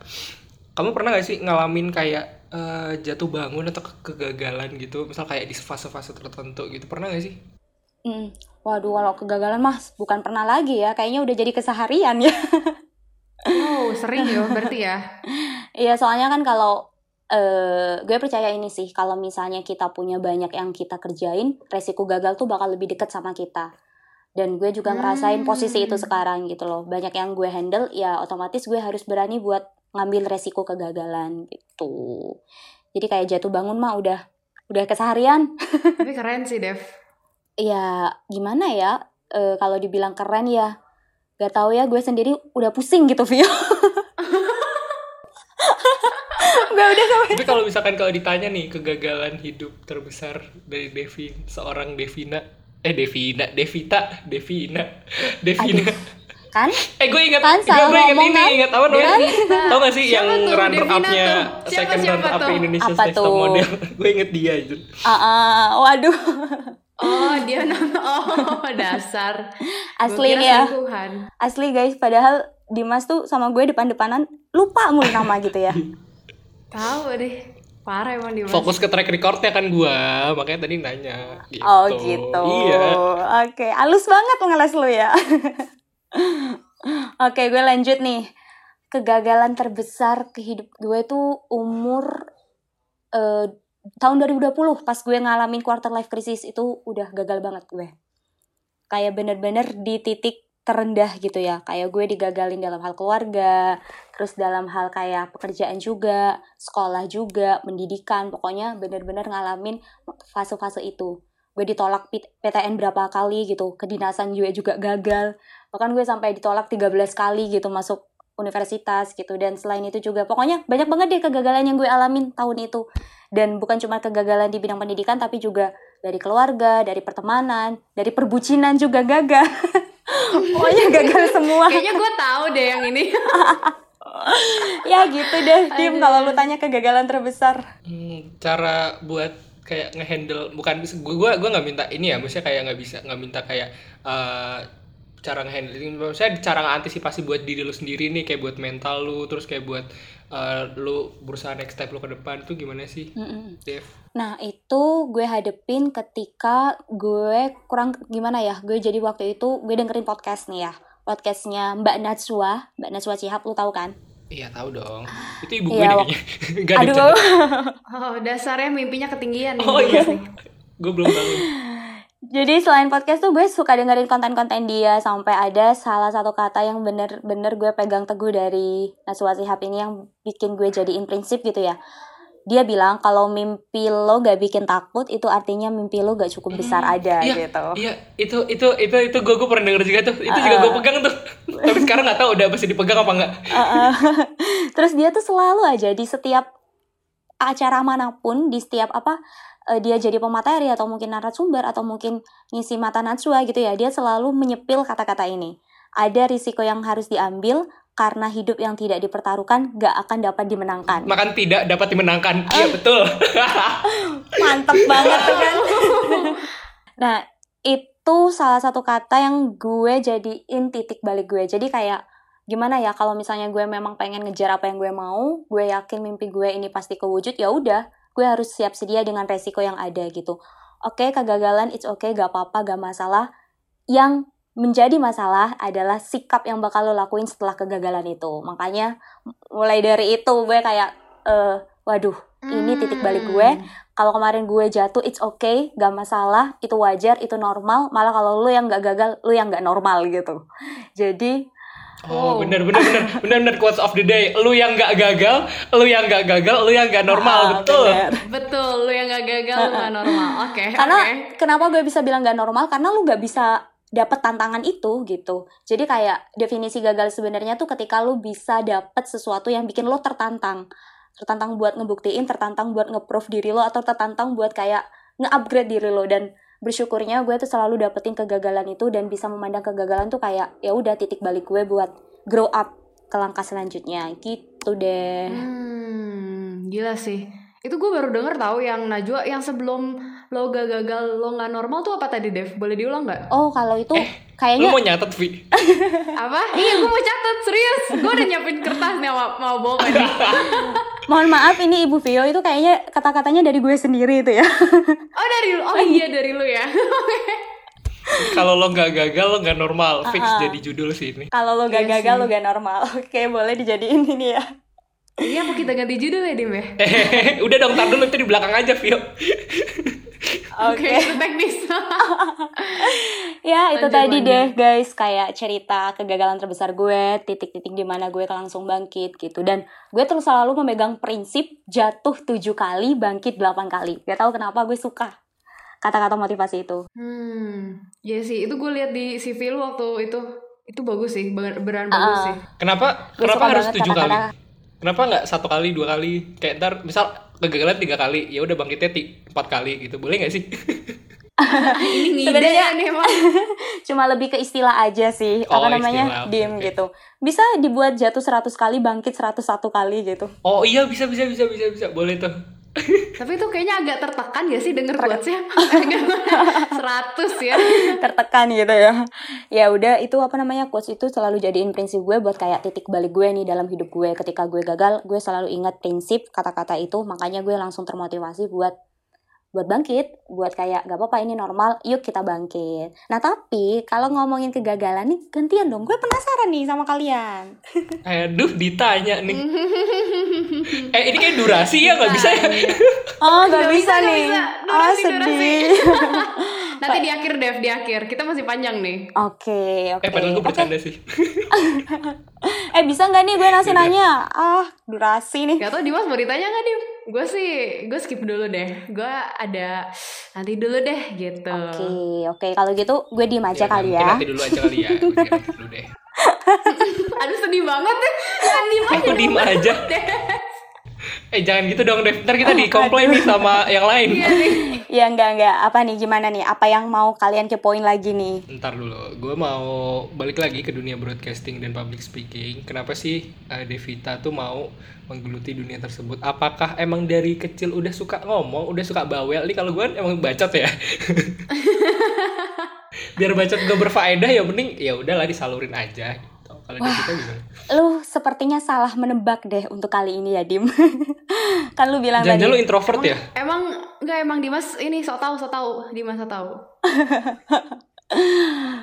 kamu pernah gak sih ngalamin kayak uh, jatuh bangun atau ke kegagalan gitu misal kayak di fase-fase tertentu gitu pernah gak sih Hmm. Waduh, kalau kegagalan mas bukan pernah lagi ya. Kayaknya udah jadi keseharian ya. Oh, sering ya berarti ya. Iya, soalnya kan kalau eh gue percaya ini sih, kalau misalnya kita punya banyak yang kita kerjain, resiko gagal tuh bakal lebih deket sama kita. Dan gue juga ngerasain posisi itu Hmm. sekarang gitu loh. Banyak yang gue handle, ya otomatis gue harus berani buat ngambil resiko kegagalan gitu. Jadi kayak jatuh bangun mah udah udah keseharian. Tapi keren sih, Dev. Ya gimana ya? Eh, kalau dibilang keren ya gak tahu ya gue sendiri udah pusing gitu Vio. Gue udah sampai tapi kalau misalkan kalau ditanya nih kegagalan hidup terbesar dari Devi seorang Devina eh Devina Devita Devina Devina. Kan? Eh gue ingat Kan gue, ingat ini kan? ingat apa namanya? Devita. tau gak sih Siapa yang tuh? runner up-nya second siapa runner up? Indonesia Apa Next Top? Model? Gue inget dia itu Ah, ah, waduh Oh, dia nama oh dasar. Asli ya selingkuhan. asli guys padahal Dimas tuh sama gue depan-depanan lupa mulu nama gitu ya Tahu deh. Parah emang Dimas. fokus ke track recordnya kan gue makanya tadi nanya gitu. oh gitu iya oke halus banget ngeles lu ya oke gue lanjut nih kegagalan terbesar ke hidup gue tuh umur eh, tahun 2020 pas gue ngalamin quarter life crisis itu udah gagal banget gue. Kayak bener-bener di titik terendah gitu ya. Kayak gue digagalin dalam hal keluarga terus dalam hal kayak pekerjaan juga sekolah juga pendidikan. Pokoknya bener-bener ngalamin fase-fase itu. Gue ditolak PTN berapa kali gitu. Kedinasan juga juga gagal. Bahkan gue sampai ditolak 13 kali gitu masuk universitas gitu. Dan selain itu juga pokoknya banyak banget deh kegagalan yang gue alamin tahun itu. Dan bukan cuma kegagalan di bidang pendidikan tapi juga dari keluarga dari pertemanan dari perbucinan juga gagal. Pokoknya gagal semua. Kayaknya gue tahu deh yang ini. ya gitu deh Aduh. kalau lu tanya kegagalan terbesar. Hmm, cara buat kayak ngehandle bukan gue gue gue nggak minta ini ya maksudnya kayak nggak bisa nggak minta kayak eh, cara ngehandle ini maksudnya cara ngantisipasi buat diri lu sendiri nih kayak buat mental lu terus kayak buat eh, lu berusaha next step lu ke depan tuh gimana sih Mm-mm. Dev Nah itu gue hadepin ketika gue kurang gimana ya Gue jadi waktu itu gue dengerin podcast nih ya Podcastnya Mbak Najwa Mbak Najwa Cihap lu tahu kan? iya tahu dong itu ibu gue Iya, ada Aduh. Oh, dasarnya mimpinya ketinggian nih. oh iya nih. gue belum bangun Jadi selain podcast tuh gue suka dengerin konten-konten dia Sampai ada salah satu kata yang bener-bener gue pegang teguh dari Najwa Cihap ini Yang bikin gue jadiin prinsip gitu ya. Dia bilang kalau mimpi lo gak bikin takut Itu artinya mimpi lo gak cukup besar ada iya, gitu. iya itu itu itu itu gue gue pernah denger juga tuh. Itu juga gue pegang tuh. Tapi sekarang nggak tahu udah masih dipegang apa enggak Uh-uh. Terus dia tuh selalu aja di setiap acara mana pun, di setiap apa eh, dia jadi pemateri atau mungkin narasumber atau mungkin ngisi mata najwa gitu ya, dia selalu menyepil kata-kata ini. Ada risiko yang harus diambil karena hidup yang tidak dipertaruhkan gak akan dapat dimenangkan. makan tidak dapat dimenangkan iya betul Mantep banget kan. nah, itu salah satu kata yang gue jadiin titik balik gue. Jadi kayak gimana ya kalau misalnya gue memang pengen ngejar apa yang gue mau, gue yakin mimpi gue ini pasti kewujud, ya udah, gue harus siap sedia dengan resiko yang ada gitu. Oke, kegagalan it's okay, gak apa-apa, gak masalah. Yang menjadi masalah adalah sikap yang bakal lo lakuin setelah kegagalan itu. Makanya mulai dari itu gue kayak eh waduh, ini titik balik gue Hmm. kalau kemarin gue jatuh it's okay gak masalah itu wajar itu normal malah kalau lu yang gak gagal lu yang gak normal gitu jadi Oh, Oh. bener bener bener bener bener quotes of the day. Lu yang nggak gagal, lu yang nggak gagal, lu yang nggak normal, ah, betul. bener. Betul, lu yang gak gagal lu gak normal. Oke, karena oke. kenapa gue bisa bilang gak normal karena lu gak bisa dapet tantangan itu gitu jadi kayak definisi gagal sebenarnya tuh ketika lu bisa dapet sesuatu yang bikin lo tertantang tertantang buat ngebuktiin tertantang buat nge-proof diri lo atau tertantang buat kayak nge-upgrade diri lo dan bersyukurnya gue tuh selalu dapetin kegagalan itu dan bisa memandang kegagalan tuh kayak ya udah titik balik gue buat grow up ke langkah selanjutnya gitu deh Hmm, gila sih. Itu gue baru denger tahu yang Najwa yang sebelum lo gak gagal lo nggak normal tuh apa tadi Dev? Boleh diulang nggak? Oh, kalau itu Lu kayaknya mau nyatet, Vi? Apa? iya gue mau catat serius. Gue udah nyiapin kertas nih mau mau bohong nih. mohon maaf ini Ibu Vio itu kayaknya kata-katanya dari gue sendiri itu ya. Oh dari lu. Oh iya dari lu ya. Kalau lo nggak gagal, lo nggak normal. Fix Ah, ah. jadi judul sih ini. Kalau lo gak Iya gagal sih. lo gak normal. Oke, boleh dijadiin ini ya. Iya apa kita ganti judul ya Dim ya? Udah dong, tar dulu itu di belakang aja, Vio. Oke, itu teknis. Ya, itu Lanjut, tadi lanjut. deh guys, kayak cerita kegagalan terbesar gue, titik-titik di mana gue langsung bangkit gitu. Dan gue terus selalu memegang prinsip jatuh tujuh kali, bangkit delapan kali. Gak tahu kenapa gue suka kata-kata motivasi itu. Hmm, ya sih, itu gue lihat di CV lu waktu itu. Itu bagus sih, beneran beneran bagus Ah. sih. Kenapa? Gue kenapa suka harus banget tujuh kali? Kenapa nggak satu kali, dua kali? Kayak ntar, misal kegagalan tiga kali, ya udah bangkitnya ti- empat kali gitu. Boleh nggak sih? Ini ngide Sebenarnya- ya nih emang. Cuma lebih ke istilah aja sih, Oh, apa namanya? istilah, Diem oke. gitu. Bisa dibuat jatuh 100 kali, bangkit 101 kali gitu. Oh iya, bisa, bisa, bisa, bisa, bisa. Boleh tuh. Tapi itu kayaknya agak tertekan ya sih denger quotesnya. 100 ya. tertekan gitu ya ya udah itu apa namanya quotes itu selalu jadiin prinsip gue buat kayak titik balik gue nih dalam hidup gue ketika gue gagal gue selalu ingat prinsip kata-kata itu makanya gue langsung termotivasi buat buat bangkit buat kayak gak apa-apa ini normal yuk kita bangkit nah tapi kalau ngomongin kegagalan nih gantian dong gue penasaran nih sama kalian Aduh, ditanya nih. eh, ini kayak durasi ya, nggak bisa ya? oh gak Nggak bisa, bisa, nih bisa. oh Durasi, sedih Nanti di akhir Dev, di akhir. Kita masih panjang nih. oke oke Eh, padahal gue Oke. bercanda sih. eh bisa nggak nih gue ngasih nanya ah durasi nih Gak tau Dimas mau ditanya gak Dim? Gue sih, gue skip dulu deh. Gue ada nanti dulu deh gitu. Oke, oke. Kalau gitu gue diem aja Ya, kali ya. Nanti dulu aja kali ya. Nanti dulu deh. Aduh sedih banget deh. Kan diem aja Aku diem aja. Eh, jangan gitu dong, Dev. Ntar kita dikomplain nih sama yang lain. Iya nih. Ya enggak enggak. Apa nih gimana nih? Apa yang mau kalian kepoin lagi nih? Ntar dulu, gue mau balik lagi ke dunia broadcasting dan public speaking. Kenapa sih eh, Devita tuh mau menggeluti dunia tersebut? Apakah emang dari kecil udah suka ngomong, udah suka bawel? Nih kalau gue kan emang bacot ya. Biar bacot gue berfaedah ya mending ya udahlah disalurin aja. Kalau Devita gimana? Lu sepertinya salah menebak deh untuk kali ini ya, Dim. kan lu bilang tadi. Jangan lu introvert ya? Emang nggak emang Dimas ini sok tahu sok tahu Dimas sok tahu.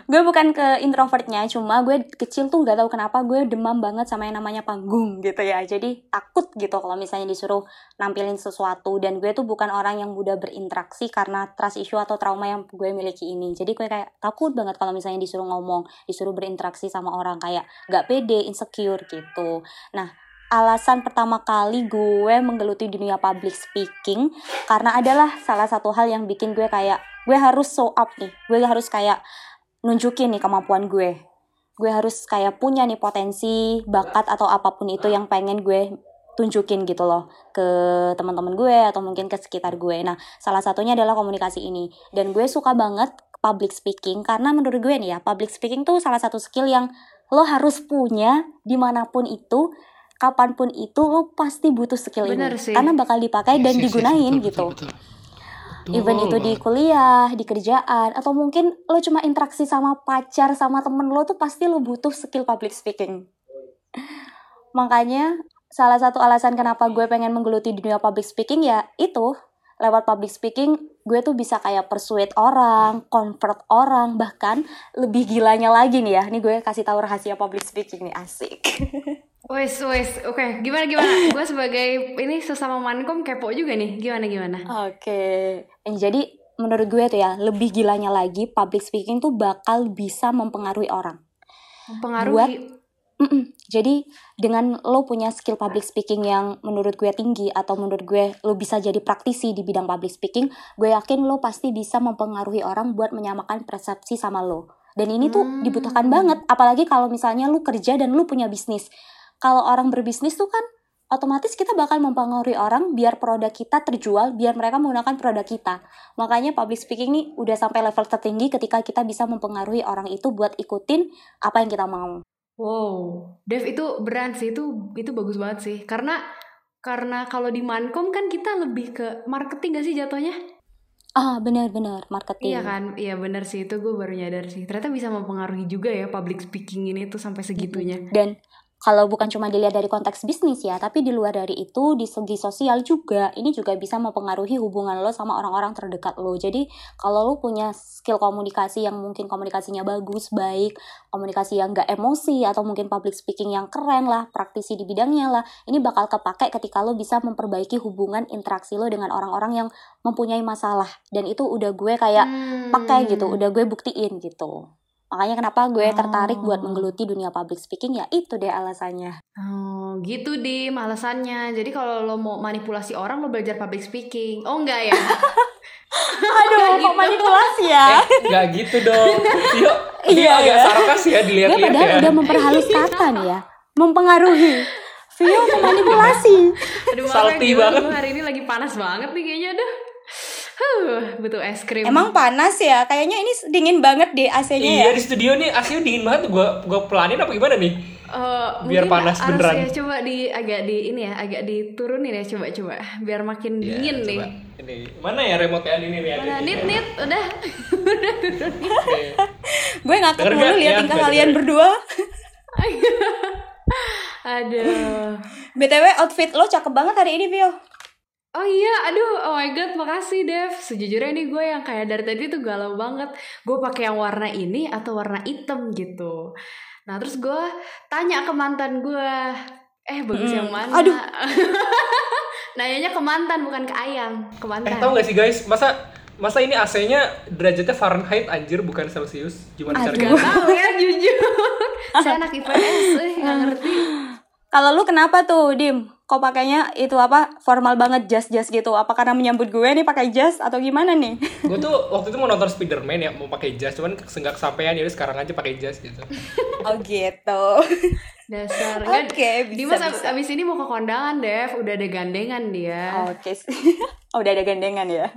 gue bukan ke introvertnya, cuma gue kecil tuh nggak tahu kenapa gue demam banget sama yang namanya panggung gitu ya. Jadi takut gitu kalau misalnya disuruh nampilin sesuatu dan gue tuh bukan orang yang mudah berinteraksi karena trust issue atau trauma yang gue miliki ini. Jadi gue kayak takut banget kalau misalnya disuruh ngomong, disuruh berinteraksi sama orang kayak nggak pede, insecure gitu. Nah, alasan pertama kali gue menggeluti dunia public speaking karena adalah salah satu hal yang bikin gue kayak gue harus show up nih. Gue harus kayak nunjukin nih kemampuan gue. Gue harus kayak punya nih potensi bakat atau apa pun itu yang pengen gue tunjukin gitu loh ke teman-teman gue atau mungkin ke sekitar gue. Nah salah satunya adalah komunikasi ini. Dan gue suka banget public speaking karena menurut gue nih ya public speaking tuh salah satu skill yang lo harus punya di mana pun itu kapan pun itu lo pasti butuh skill Bener ini sih. karena bakal dipakai dan Yes, yes, yes, digunain betul, gitu betul, betul. even Betul itu di kuliah, di kerjaan, atau mungkin lo cuma interaksi sama pacar, sama temen lo tuh pasti lo butuh skill public speaking. Makanya salah satu alasan kenapa gue pengen menggeluti dunia public speaking ya itu lewat public speaking gue tuh bisa kayak persuade orang, convert orang, bahkan lebih gilanya lagi nih ya. Nih gue kasih tahu rahasia public speaking nih asik. Wes wes, oke gimana gimana? Gue sebagai ini sesama mankom kepo juga nih. Gimana gimana? Oke. Eh, Jadi menurut gue tuh ya lebih gilanya lagi public speaking tuh bakal bisa mempengaruhi orang. Mempengaruhi. Mm-mm. Jadi dengan lo punya skill public speaking yang menurut gue tinggi atau menurut gue lo bisa jadi praktisi di bidang public speaking, gue yakin lo pasti bisa mempengaruhi orang buat menyamakan persepsi sama lo. Dan ini tuh Hmm. dibutuhkan banget, apalagi kalau misalnya lo kerja dan lo punya bisnis. Kalau orang berbisnis tuh kan otomatis kita bakal mempengaruhi orang biar produk kita terjual, biar mereka menggunakan produk kita. Makanya public speaking nih udah sampai level tertinggi ketika kita bisa mempengaruhi orang itu buat ikutin apa yang kita mau. Wow, Dev itu beran sih itu itu bagus banget sih karena karena kalau di Mankom kan kita lebih ke marketing gak sih jatuhnya? Ah, benar-benar marketing. Iya kan, iya bener sih itu gue baru nyadar sih. Ternyata bisa mempengaruhi juga ya public speaking ini tuh sampai segitunya. Dan kalau bukan cuma dilihat dari konteks bisnis ya, tapi di luar dari itu di segi sosial juga, ini juga bisa mempengaruhi hubungan lo sama orang-orang terdekat lo. Jadi kalau lo punya skill komunikasi yang mungkin komunikasinya bagus, baik, komunikasi yang gak emosi atau mungkin public speaking yang keren lah, praktisi di bidangnya lah, ini bakal kepake ketika lo bisa memperbaiki hubungan interaksi lo dengan orang-orang yang mempunyai masalah. Dan itu udah gue kayak Hmm. pakai gitu, udah gue buktiin gitu. Makanya kenapa gue tertarik buat Oh. menggeluti dunia public speaking ya itu deh alasannya. Oh gitu dim alasannya. Jadi kalau lo mau manipulasi orang lo belajar public speaking. Oh enggak ya? Aduh, kok gitu. manipulasi ya? Eh, nggak gitu dong. Iya, Iya, agak ya. sarkas ya dilihat-lihat padahal ya. udah memperhalus kata nih ya, mempengaruhi. Vio memanipulasi. Aduh Salty banget. hari ini lagi panas banget nih kayaknya aduh. Huh, butuh es krim. Emang panas ya? Kayaknya ini dingin banget deh AC-nya Iya ya. di studio nih AC dingin banget. Gua gua pelanin apa gimana nih? Eh, Biar panas beneran. ya coba di agak di ini ya agak diturunin ya coba coba biar makin Iya, dingin nih. coba. Ini mana ya remote-nya ini nih ada Mana nih. nit nit udah udah turunin. Oke. Gue mulu nggak? lihat Ya, tingkah kalian berdua. Aduh. BTW outfit lo cakep banget hari ini, Vio. Oh iya, aduh, oh my god, makasih Dev. Sejujurnya ini gue yang kayak dari tadi tuh galau banget. Gue pakai yang warna ini atau warna hitam gitu. Nah terus gue tanya ke mantan gue, eh bagus Mm-mm. yang mana? Aduh. Nanyanya ke mantan bukan ke ayang, ke Eh mantan. tahu gak sih guys, masa masa ini AC-nya derajatnya Fahrenheit anjir bukan Celsius? Gimana Aduh. caranya? Gak tahu ya jujur. Saya anak IPS, eh nggak ngerti. Kalau lu kenapa tuh, Dim? Kok pakainya itu apa? Formal banget jas-jas gitu. Apa karena menyambut gue nih pakai jas atau gimana nih? Gue tuh waktu itu mau nonton Spiderman ya, mau pakai jas, cuman senggak kesampaian jadi sekarang aja pakai jas gitu. oh gitu. Dasar. Oke, bisa, Dimas ab- bisa. abis ini mau ke kondangan Dev, udah ada gandengan dia. Oke. oh, udah ada gandengan ya.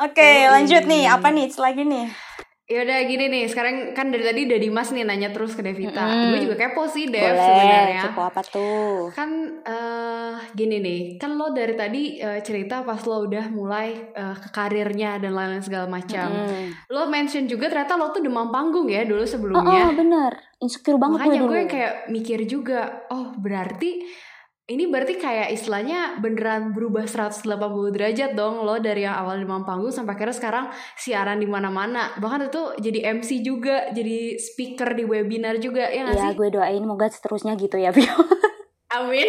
Oke, lanjut nih. Apa nih lagi nih? Ya udah gini nih, sekarang kan dari tadi udah Dimas nih nanya terus ke Devita. Mm-mm. Gue juga kepo sih Dev sebenarnya. Kepo apa tuh? Kan eh gini nih, kan lo dari tadi eh, cerita pas lo udah mulai eh, ke karirnya dan lain-lain segala macam. Hmm. Lo mention juga ternyata lo tuh demam panggung ya dulu Oh, sebelumnya. oh, bener. Insecure banget Makanya gue dulu. gue kayak mikir juga, oh berarti ini berarti kayak istilahnya beneran berubah 180 derajat dong lo dari yang awal demam panggung sampai akhirnya sekarang siaran di mana-mana. Bahkan itu jadi MC juga, jadi speaker di webinar juga ya nggak Iya, sih? gue doain moga seterusnya gitu ya, Vio. Amin.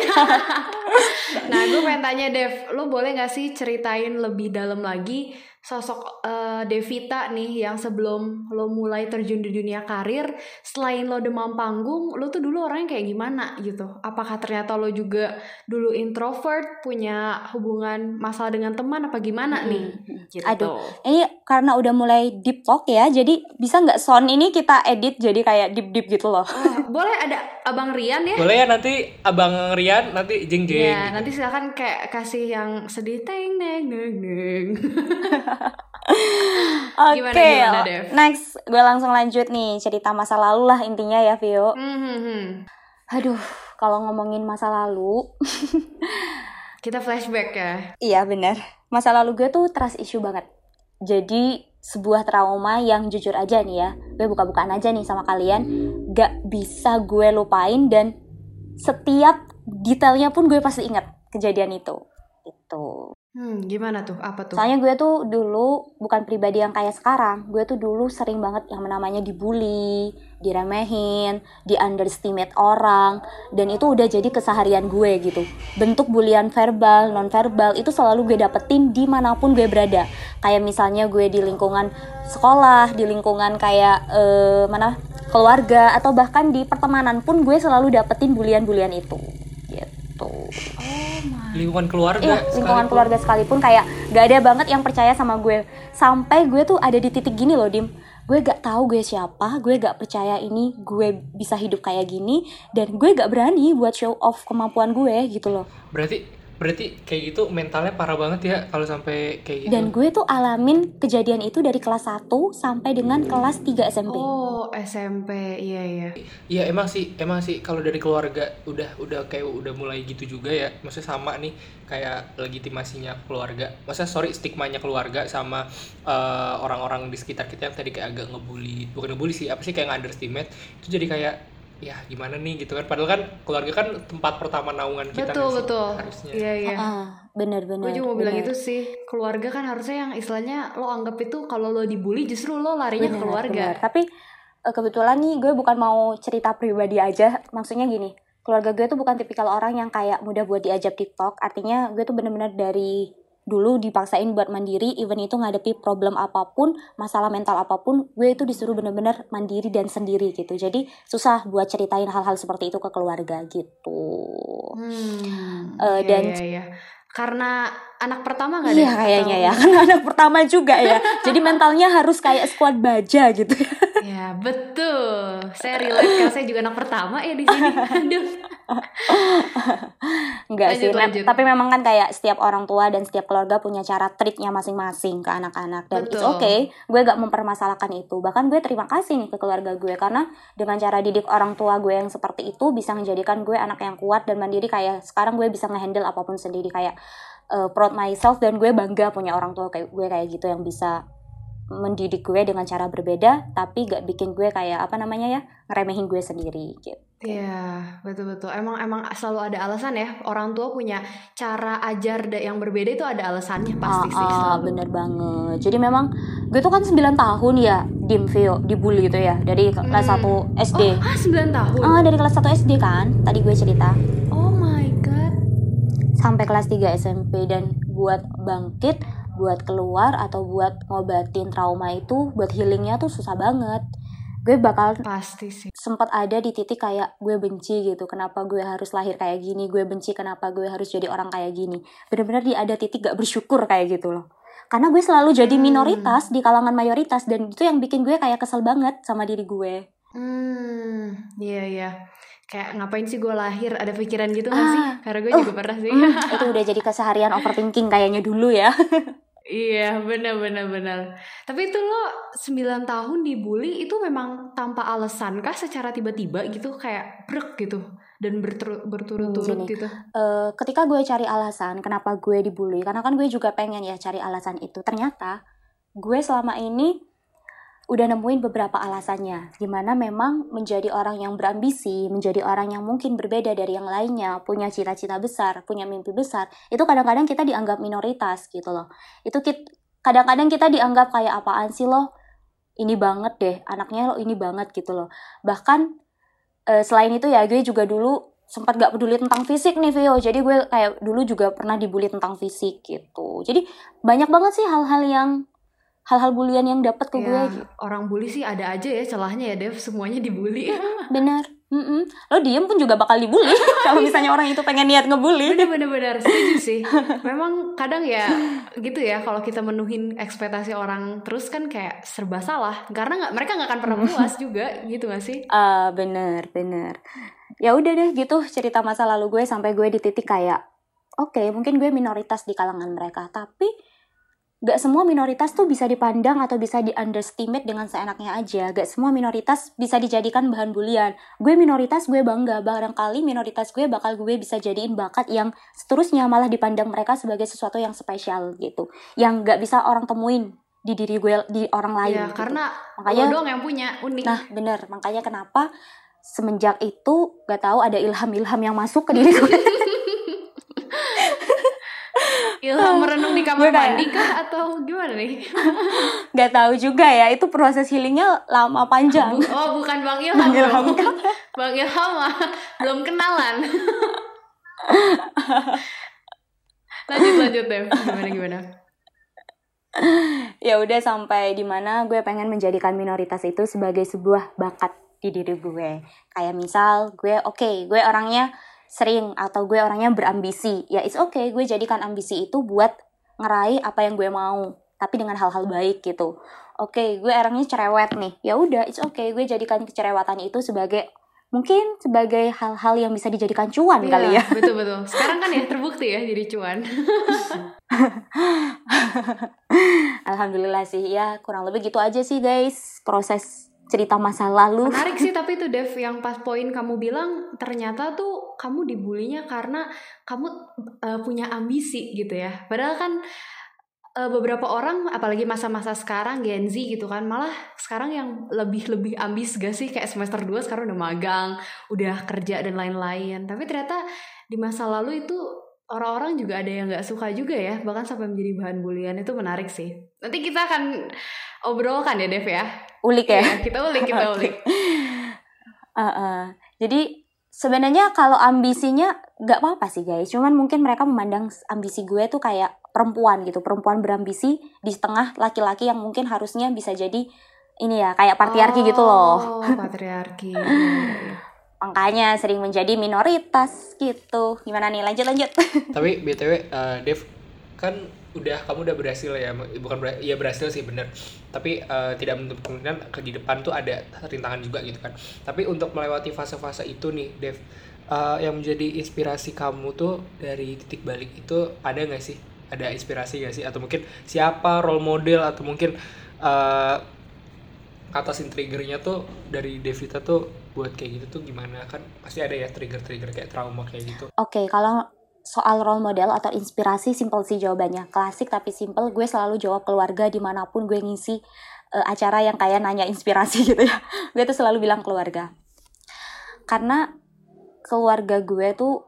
nah, gue pengen tanya Dev, lo boleh gak sih ceritain lebih dalam lagi sosok eh, Devita nih yang sebelum lo mulai terjun di dunia karir, selain lo demam panggung, lo tuh dulu orangnya kayak gimana gitu? Apakah ternyata lo juga dulu introvert, punya hubungan masalah dengan teman apa gimana nih? Gitu. Aduh. Ini karena udah mulai deep talk ya, jadi bisa nggak sound ini kita edit jadi kayak deep deep gitu loh. Wah, boleh ada Abang Rian ya? Boleh ya nanti Abang Rian nanti jeng jeng. Ya, nanti silakan kayak kasih yang sedih teng neng neng neng. Oke, Gimana, gimana, Dev? next gue langsung lanjut nih cerita masa lalu lah intinya ya Vio. Hmm, hmm, hmm. Aduh, kalau ngomongin masa lalu, Kita flashback ya. iya bener. Masa lalu gue tuh trust issue banget. Jadi sebuah trauma yang jujur aja nih ya, gue buka-bukaan aja nih sama kalian, gak bisa gue lupain dan setiap detailnya pun gue pasti ingat kejadian itu. Itu. Hmm, gimana tuh? Apa tuh? Soalnya gue tuh dulu bukan pribadi yang kayak sekarang. Gue tuh dulu sering banget yang namanya dibully, diremehin, di underestimate orang, dan itu udah jadi keseharian gue gitu. Bentuk bulian verbal, non verbal itu selalu gue dapetin di mana pun gue berada. Kayak misalnya gue di lingkungan sekolah, di lingkungan kayak eh, mana keluarga atau bahkan di pertemanan pun gue selalu dapetin bulian-bulian itu. Gitu. Oh my. Lingkungan keluarga. Iya, lingkungan sekalipun. keluarga sekalipun kayak gak ada banget yang percaya sama gue. Sampai gue tuh ada di titik gini loh, Dim. Gue gak tahu gue siapa, gue gak percaya ini gue bisa hidup kayak gini, dan gue gak berani buat show off kemampuan gue gitu loh. Berarti berarti kayak gitu mentalnya parah banget ya kalau sampai kayak gitu. Dan gue tuh alamin kejadian itu dari kelas 1 sampai dengan kelas 3 SMP. Oh, SMP. Iya, iya. Iya emang sih, emang sih kalau dari keluarga udah udah kayak udah mulai gitu juga ya. Maksudnya sama nih kayak legitimasinya keluarga. Maksudnya sorry stigmanya keluarga sama eh, orang-orang di sekitar kita yang tadi kayak agak ngebully, bukan ngebully sih, apa sih kayak nge-underestimate. Itu jadi kayak ya gimana nih gitu kan. Padahal kan keluarga kan tempat pertama naungan kita betul, sih? betul. harusnya. Iya, iya. Ah, bener-bener. Gue juga mau bilang bener. itu sih keluarga kan harusnya yang istilahnya lo anggap itu kalau lo dibully justru lo larinya ke Bener, keluarga. bener. Tapi eh, kebetulan nih gue bukan mau cerita pribadi aja. Maksudnya gini, keluarga gue tuh bukan tipikal orang yang kayak mudah buat diajak TikTok. Artinya gue tuh bener-bener dari dulu dipaksain buat mandiri, even itu ngadepi problem apa pun, masalah mental apa pun, gue itu disuruh bener-bener mandiri dan sendiri gitu. Jadi susah buat ceritain hal-hal seperti itu ke keluarga gitu. Hmm. Eh, iya, dan- iya, iya. Karena anak pertama nggak Iya kayaknya Atau- ya, karena anak pertama juga ya. Jadi mentalnya harus kayak squad baja gitu. Ya betul. Saya relate karena saya juga anak pertama ya di sini. Aduh. Enggak Lanjut, sih, lanjut. tapi memang kan kayak setiap orang tua dan setiap keluarga punya cara treatnya masing-masing ke anak-anak dan it's Betul. okay. Gue gak mempermasalahkan itu. Bahkan gue terima kasih nih ke keluarga gue karena dengan cara didik orang tua gue yang seperti itu bisa menjadikan gue anak yang kuat dan mandiri kayak sekarang gue bisa ngehandle apa pun sendiri kayak uh, proud myself dan gue bangga punya orang tua kayak gue kayak gitu yang bisa mendidik gue dengan cara berbeda tapi gak bikin gue kayak apa namanya ya ngeremehin gue sendiri gitu. Iya betul betul. Emang emang selalu ada alasan ya. Orang tua punya cara ajar yang berbeda itu ada alasannya pasti sih Ah, ah, selalu. bener banget. Jadi memang gue tuh kan 9 tahun ya di Vio, dibully gitu ya dari kelas Hmm. 1 SD. Oh, ah 9 tahun. Ah, dari kelas 1 SD kan. Tadi gue cerita Oh my god. sampai kelas 3 SMP dan buat bangkit, buat keluar atau buat ngobatin trauma itu, buat healingnya tuh susah banget. Gue bakal Pasti sih. sempat ada di titik kayak gue benci gitu kenapa gue harus lahir kayak gini gue benci kenapa gue harus jadi orang kayak gini bener-bener di ada titik gak bersyukur kayak gitu loh karena gue selalu jadi Hmm. minoritas di kalangan mayoritas dan itu yang bikin gue kayak kesel banget sama diri gue Hmm, iya iya. Kayak ngapain sih gue lahir? Ada pikiran gitu gak sih? Ah, Karena gue oh, juga pernah sih. Hmm, itu udah jadi keseharian overthinking kayaknya dulu ya Iya, benar benar benar. Tapi itu lo 9 tahun dibully itu memang tanpa alasan kah secara tiba-tiba gitu kayak brek gitu dan bertur- berturut-turut Hmm, gitu. Eh, ketika gue cari alasan kenapa gue dibully karena kan gue juga pengen ya cari alasan itu ternyata gue selama ini udah nemuin beberapa alasannya gimana memang menjadi orang yang berambisi menjadi orang yang mungkin berbeda dari yang lainnya punya cita-cita besar punya mimpi besar itu kadang-kadang kita dianggap minoritas gitu loh. Itu kadang-kadang kita dianggap kayak apaan sih lo? Ini banget deh anaknya lo ini banget gitu loh. Bahkan eh, selain itu ya gue juga dulu sempat gak peduli tentang fisik nih Vio. Jadi gue kayak dulu juga pernah dibully tentang fisik gitu. Jadi banyak banget sih hal-hal yang hal-hal bulian yang dapat ke gue Ya, gitu. orang bully sih ada aja ya celahnya ya Dev, semuanya dibully. bener Mm-mm. lo diem pun juga bakal dibully. Kalau misalnya orang itu pengen niat ngebully. Bener-bener bener setuju sih. Memang kadang ya gitu ya kalau kita menuhin ekspektasi orang terus kan kayak serba salah. Karena nggak mereka nggak akan pernah puas juga gitu gak sih? ah bener bener ya udah deh gitu cerita masa lalu gue sampai gue di titik kayak oke mungkin gue minoritas di kalangan mereka. Tapi gak semua minoritas tuh bisa dipandang atau bisa di underestimate dengan seenaknya aja gak semua minoritas bisa dijadikan bahan bulian gue minoritas gue bangga barangkali minoritas gue bakal gue bisa jadiin bakat yang seterusnya malah dipandang mereka sebagai sesuatu yang spesial gitu yang gak bisa orang temuin di diri gue di orang lain Ya gitu. karena makanya lo doang yang punya unik. Nah, bener. Makanya kenapa semenjak itu gak tahu ada ilham-ilham yang masuk ke diri gue. Ilham merenung di kamar kayak- mandi kah atau gimana nih? gak tahu juga ya. Itu proses healingnya lama panjang. Bu- oh bukan Bang Ilham. Bang Ilham dong. Bang Ilham mah belum kenalan. lanjut lanjut deh. Gimana gimana? ya udah sampai di mana gue pengen menjadikan minoritas itu sebagai sebuah bakat di diri gue. Kayak misal gue oke, gue orangnya sering atau gue orangnya berambisi. Ya it's okay, gue jadikan ambisi itu buat ngeraih apa yang gue mau, tapi dengan hal-hal baik gitu. Oke, gue orangnya cerewet nih. Ya udah, it's okay, gue jadikan kecerewatan itu sebagai mungkin sebagai hal-hal yang bisa dijadikan cuan Iya, kali ya. betul betul sekarang kan ya terbukti ya jadi cuan Alhamdulillah sih ya kurang lebih gitu aja sih guys proses cerita masa lalu. menarik sih tapi itu Dev yang pas poin kamu bilang ternyata tuh kamu dibulinya karena kamu eh, punya ambisi gitu ya. Padahal kan eh, beberapa orang apalagi masa-masa sekarang Gen Z gitu kan malah sekarang yang lebih-lebih ambis gak sih? Kayak semester 2 sekarang udah magang udah kerja dan lain-lain. Tapi ternyata di masa lalu itu orang-orang juga ada yang nggak suka juga ya bahkan sampai menjadi bahan bulian itu menarik sih nanti kita akan obrolkan ya Dev ya Ulik ya. Iya, kita ulik kita ulik Uh, uh. Jadi sebenarnya kalau ambisinya nggak apa-apa sih guys. Cuman mungkin mereka memandang ambisi gue tuh kayak perempuan gitu. Perempuan berambisi di tengah laki-laki yang mungkin harusnya bisa jadi ini ya kayak patriarki gitu loh. Oh, patriarki. Makanya sering menjadi minoritas gitu. Gimana nih? Lanjut lanjut. Tapi BTW eh, Dev kan udah kamu udah berhasil ya bukan ber, ya berhasil sih bener tapi eh, tidak menutup kemungkinan ke di depan tuh ada rintangan juga gitu kan tapi untuk melewati fase-fase itu nih Dev eh, yang menjadi inspirasi kamu tuh dari titik balik itu ada nggak sih ada inspirasi nggak sih atau mungkin siapa role model atau mungkin eh atasin triggernya tuh dari Devita tuh buat kayak gitu tuh gimana kan pasti ada ya trigger-trigger kayak trauma kayak gitu Oke, kalau soal role model atau inspirasi simple sih jawabannya. Klasik tapi simple. Gue selalu jawab keluarga di mana pun gue ngisi eh, acara yang kayak nanya inspirasi gitu ya. Gue tuh selalu bilang keluarga. Karena keluarga gue tuh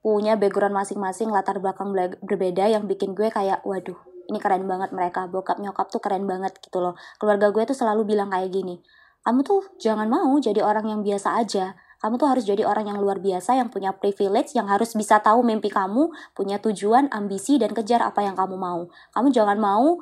punya background masing-masing, latar belakang bela- berbeda yang bikin gue kayak, waduh, ini keren banget mereka. Bokap nyokap tuh keren banget gitu loh. Keluarga gue tuh selalu bilang kayak gini, kamu tuh jangan mau jadi orang yang biasa aja kamu tuh harus jadi orang yang luar biasa yang punya privilege yang harus bisa tahu mimpi kamu punya tujuan ambisi dan kejar apa yang kamu mau kamu jangan mau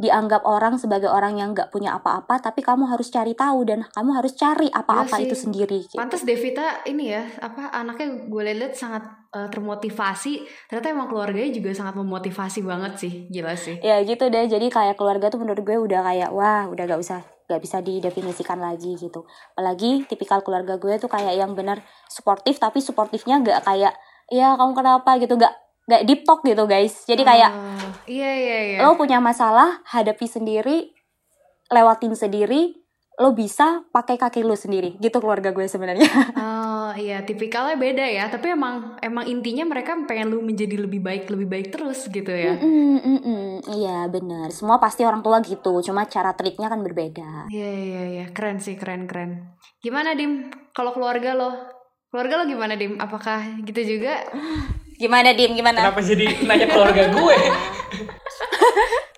dianggap orang sebagai orang yang nggak punya apa-apa tapi kamu harus cari tahu dan kamu harus cari apa-apa sih. itu sendiri gitu. Pantes Devita ini ya, apa anaknya gue lihat sangat eh, termotivasi. Ternyata emang keluarganya juga sangat memotivasi banget sih, gila sih. ya gitu deh jadi kayak keluarga tuh menurut gue udah kayak wah udah gak usah gak bisa didefinisikan lagi gitu. Apalagi tipikal keluarga gue tuh kayak yang benar suportif tapi suportifnya gak kayak ya kamu kenapa? gitu. Gak gak deep talk gitu guys. Jadi kayak Ah, iya iya iya. lo punya masalah hadapi sendiri lewatin sendiri lo bisa pakai kaki lo sendiri gitu keluarga gue sebenarnya Oh iya, tipikalnya beda ya. Tapi emang emang intinya mereka pengen lu menjadi lebih baik, lebih baik terus gitu ya. Mm-mm, mm-mm. iya benar semua pasti orang tua gitu cuma cara triknya kan berbeda Iya iya iya, keren sih, keren keren. Gimana Dim? Kalau keluarga lo, keluarga lo gimana Dim? Apakah gitu juga? gimana dim gimana kenapa jadi nanya keluarga gue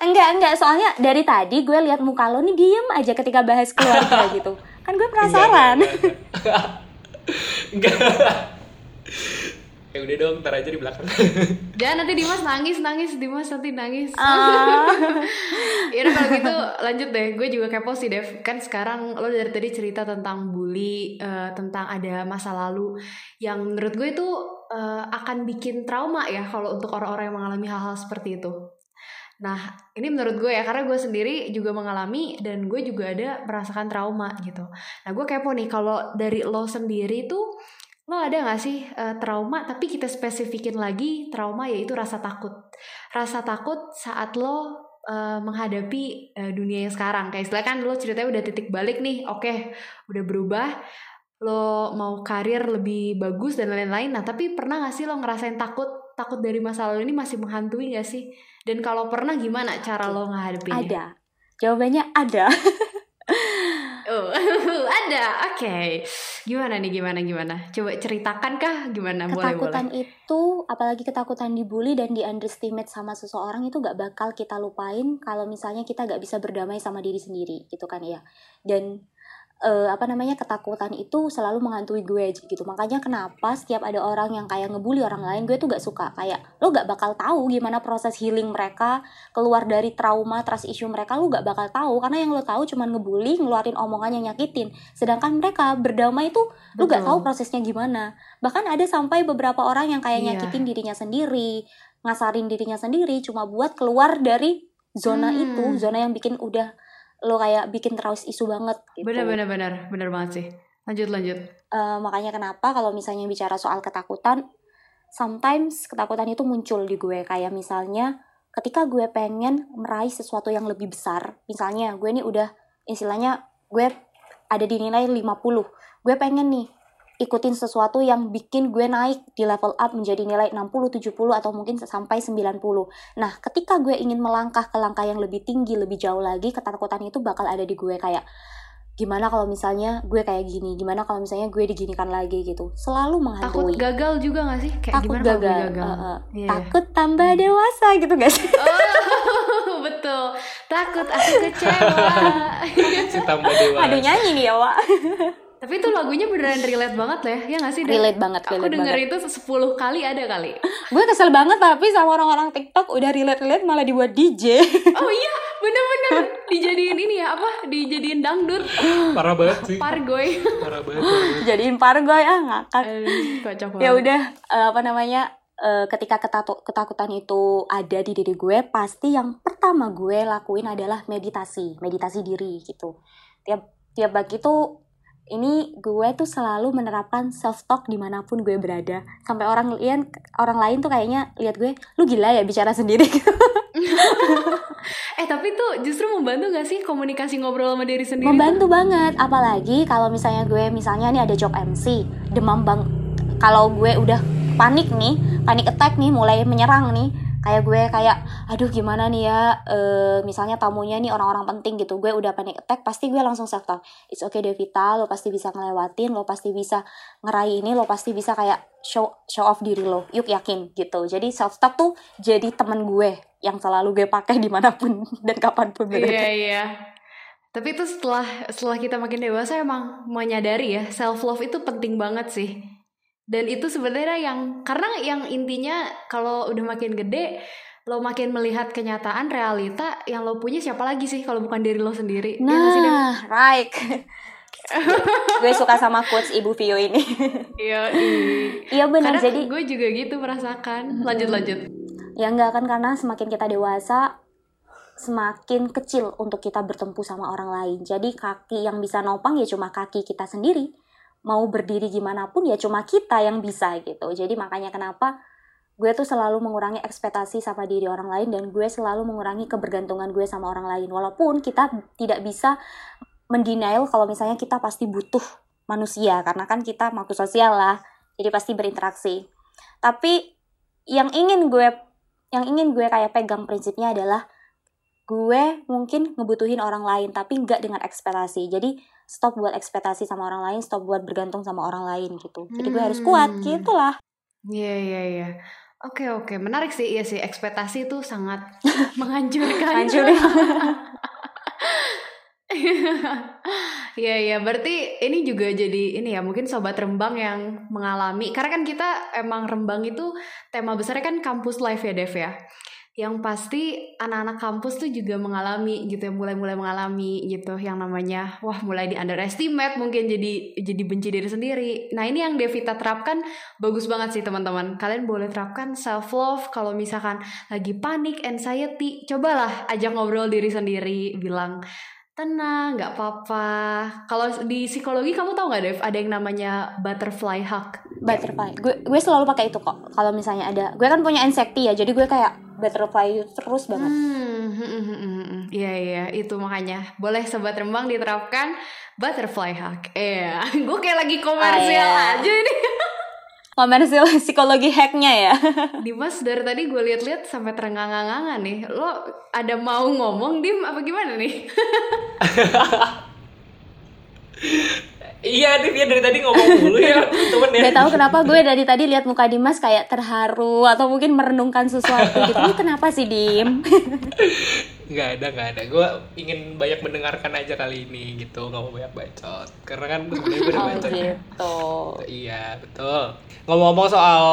enggak enggak soalnya dari tadi gue lihat muka lo nih diem aja ketika bahas keluarga gitu kan gue penasaran enggak, ya udah dong ntar aja di belakang Jangan nanti Dimas nangis nangis, Dimas nanti nangis. Ah. ya udah kalau gitu lanjut deh. Gue juga kepo sih Dev. Kan sekarang lo dari tadi cerita tentang bully, eh, tentang ada masa lalu yang menurut gue itu eh, akan bikin trauma ya kalau untuk orang-orang yang mengalami hal-hal seperti itu. Nah, ini menurut gue ya, karena gue sendiri juga mengalami dan gue juga ada merasakan trauma gitu. Nah, gue kepo nih, kalau dari lo sendiri tuh, lo ada gak sih eh, trauma, tapi kita spesifikin lagi, trauma yaitu rasa takut. Rasa takut saat lo eh, menghadapi eh, dunia yang sekarang. Kayak istilah kan lo ceritanya udah titik balik nih, oke, udah berubah, lo mau karir lebih bagus dan lain-lain. Nah, tapi pernah gak sih lo ngerasain takut? Takut dari masa lalu ini masih menghantui gak sih? Dan kalau pernah gimana cara lo menghadapinya? ada jawabannya ada Oh, ada. Oke. Gimana nih gimana gimana? Coba ceritakan kah gimana? Boleh ketakutan boleh. itu apalagi ketakutan dibully dan di underestimate sama seseorang itu gak bakal kita lupain kalau misalnya kita gak bisa berdamai sama diri sendiri gitu kan ya dan eh, apa namanya ketakutan itu selalu menghantui gue gitu. Makanya kenapa setiap ada orang yang kayak ngebully orang lain gue tuh gak suka. Kayak lo gak bakal tahu gimana proses healing mereka keluar dari trauma trust issue mereka lo gak bakal tahu. Karena yang lo tahu cuma ngebully ngeluarin omongan yang nyakitin. Sedangkan mereka berdamai itu lu gak tahu prosesnya gimana. Bahkan ada sampai beberapa orang yang kayak Iya. nyakitin dirinya sendiri ngasarin dirinya sendiri cuma buat keluar dari zona Hmm. itu zona yang bikin udah lo kayak bikin trust isu banget gitu Bener bener bener bener banget sih. Lanjut lanjut. Eh, makanya kenapa kalau misalnya bicara soal ketakutan, sometimes ketakutan itu muncul di gue. Kayak misalnya ketika gue pengen meraih sesuatu yang lebih besar, misalnya gue nih udah istilahnya gue ada di nilai 50. Gue pengen nih ikutin sesuatu yang bikin gue naik di level up menjadi nilai 60, 70 atau mungkin sampai 90. Nah, ketika gue ingin melangkah ke langkah yang lebih tinggi, lebih jauh lagi, ketakutan itu bakal ada di gue kayak gimana kalau misalnya gue kayak gini, gimana kalau misalnya gue diginikan lagi gitu. Selalu Takut menghantui. gagal juga gak sih? Kayak Takut gimana kalau gue gagal. gagal? Uh, uh. Iya. Takut tambah dewasa gitu guys. Oh, betul. Takut aku kecewa. si tambah dewa Aduh nyanyi nih ya, Wak. Tapi itu lagunya beneran relate banget lah ya, ya gak sih? Dan Relate banget, Aku relate denger banget. itu 10 kali ada kali. Gue kesel banget tapi sama orang-orang TikTok udah relate-relate malah dibuat DJ. Oh iya, bener-bener dijadiin ini ya apa? Dijadiin dangdut, parah banget sih pargoy. parah banget, parah banget. Jadiin pargoy ah ngakak. Kocok banget. ya udah eh, apa namanya eh, ketika ketakutan itu ada di diri gue pasti yang pertama gue lakuin adalah meditasi meditasi diri gitu tiap tiap pagi tuh ini gue tuh selalu menerapkan self talk di mana pun gue berada. Sampai orang lian orang lain tuh kayaknya lihat gue lu gila ya bicara sendiri. Eh tapi tuh justru membantu gak sih komunikasi ngobrol sama diri sendiri? membantu banget. Apalagi kalau misalnya gue misalnya nih ada job MC demam bang. Kalau gue udah panik nih panik attack nih mulai menyerang nih kayak gue kayak aduh gimana nih ya eh, misalnya tamunya nih orang-orang penting gitu gue udah panic attack pasti gue langsung self talk it's okay Devita lo pasti bisa ngelewatin lo pasti bisa ngeraih ini lo pasti bisa kayak show show off diri lo yuk yakin gitu jadi self talk tuh jadi temen gue yang selalu gue pakai di mana pun dan kapan pun berada. Iya iya. Tapi itu setelah setelah kita makin dewasa emang menyadari ya self love itu penting banget sih. Dan itu sebenarnya yang karena yang intinya kalau udah makin gede lo makin melihat kenyataan realita yang lo punya siapa lagi sih kalau bukan diri lo sendiri. Ya nggak? Nah, right. gue suka sama quotes Ibu Vio ini. Iya. Iya benar. Kadang Jadi gue juga gitu merasakan. Lanjut lanjut. ya enggak kan karena semakin kita dewasa semakin kecil untuk kita bertempur sama orang lain. Jadi kaki yang bisa nopang ya cuma kaki kita sendiri. Mau berdiri gimana pun ya cuma kita yang bisa gitu. Jadi makanya kenapa gue tuh selalu mengurangi ekspektasi sama diri orang lain dan gue selalu mengurangi kebergantungan gue sama orang lain. Walaupun kita tidak bisa mendenial kalau misalnya kita pasti butuh manusia karena kan kita makhluk sosial lah. Jadi pasti berinteraksi. Tapi yang ingin gue yang ingin gue kayak pegang prinsipnya adalah gue mungkin ngebutuhin orang lain tapi nggak dengan ekspektasi. Jadi stop buat ekspektasi sama orang lain, stop buat bergantung sama orang lain gitu. Jadi gue harus kuat Hmm. gitu lah. Iya iya iya. Oke oke menarik sih iya sih ekspektasi itu sangat menghancurkan. Hancurin. Iya iya berarti ini juga jadi ini ya mungkin sobat Rembang yang mengalami karena kan kita emang Rembang itu tema besarnya kan kampus life ya Dev ya. Yang pasti anak-anak kampus tuh juga mengalami gitu ya mulai-mulai mengalami gitu yang namanya wah mulai di underestimate mungkin jadi jadi benci diri sendiri. Nah ini yang Devita terapkan bagus banget sih teman-teman. Kalian boleh terapkan self love kalau misalkan lagi panik, anxiety, cobalah ajak ngobrol diri sendiri, bilang tenang, nggak apa-apa. Kalau di psikologi kamu tahu nggak Dev? Ada yang namanya butterfly hug. Butterfly. Gue gue selalu pakai itu kok. Kalau misalnya ada, gue kan punya anxiety ya. Jadi gue kayak butterfly terus banget. Hmm, hmm, hmm, hmm, hmm. Iya iya itu makanya boleh sobat rembang diterapkan butterfly hug. Iya, gue kayak lagi komersial Ah, iya. aja ini. Komersil psikologi hacknya ya. Dimas dari tadi gue liat-liat sampai terenggang-engangan nih. Lo ada mau ngomong dim apa gimana nih? Iya, Div, ya dari tadi ngomong dulu ya, temen ya. Gak tahu kenapa gue dari tadi lihat muka Dimas kayak terharu atau mungkin merenungkan sesuatu gitu. Ini kenapa sih Dim? Nggak ada, nggak ada. Gue ingin banyak mendengarkan aja kali ini gitu, nggak mau banyak bacot. Karena kan sebenarnya gue udah Oh bacot. gitu. Iya, betul. Ngomong-ngomong soal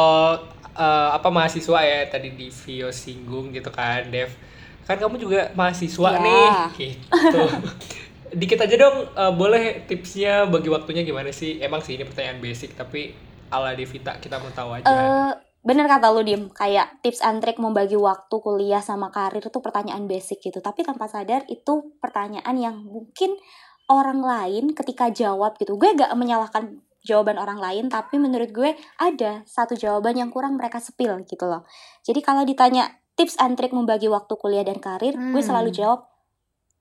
eh, apa mahasiswa ya tadi di Vio singgung gitu kan, Dev. Kan kamu juga mahasiswa Ya. nih, gitu. Dikit aja dong, eh, boleh tipsnya bagi waktunya gimana sih? Emang sih ini pertanyaan basic, tapi ala Devita kita mau tahu aja. Eh, bener kata lu Dim, kayak tips and trick membagi waktu kuliah sama karir itu pertanyaan basic gitu. Tapi tanpa sadar itu pertanyaan yang mungkin orang lain ketika jawab gitu gue gak menyalahkan jawaban orang lain tapi menurut gue ada satu jawaban yang kurang mereka sepil gitu loh jadi kalau ditanya tips and trick membagi waktu kuliah dan karir gue Hmm. selalu jawab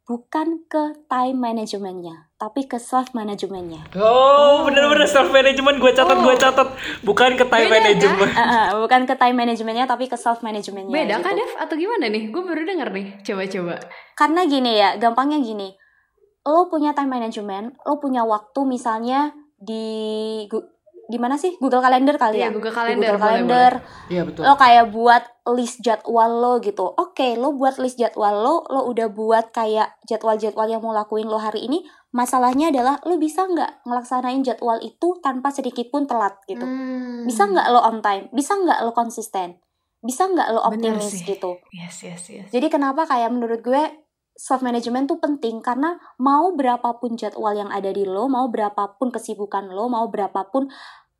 bukan ke time managementnya tapi ke self managementnya Oh, bener-bener self management gue catat, Oh. gue catat. Bukan ke time Beda, management. Ah, ah, bukan ke time managementnya tapi ke self managementnya Beda gitu. kah Dev atau gimana nih? Gue baru denger nih. Coba-coba. karena gini ya gampangnya gini lo punya time management lo punya waktu misalnya di di mana sih? Google Calendar kali ya? Iya, Google Di Calendar, Google boleh, Calendar. Iya betul. lo kayak buat list jadwal lo gitu. Oke lo buat list jadwal lo lo udah buat kayak jadwal-jadwal yang mau lakuin lo hari ini masalahnya adalah lo bisa nggak ngelaksanain jadwal itu tanpa sedikit pun telat gitu. Hmm. bisa nggak lo on time? Bisa nggak lo konsisten? Bisa nggak lo optimis gitu? Yes, yes, yes. jadi kenapa kayak menurut gue self management tuh penting karena mau berapapun jadwal yang ada di lo, mau berapapun kesibukan lo, mau berapapun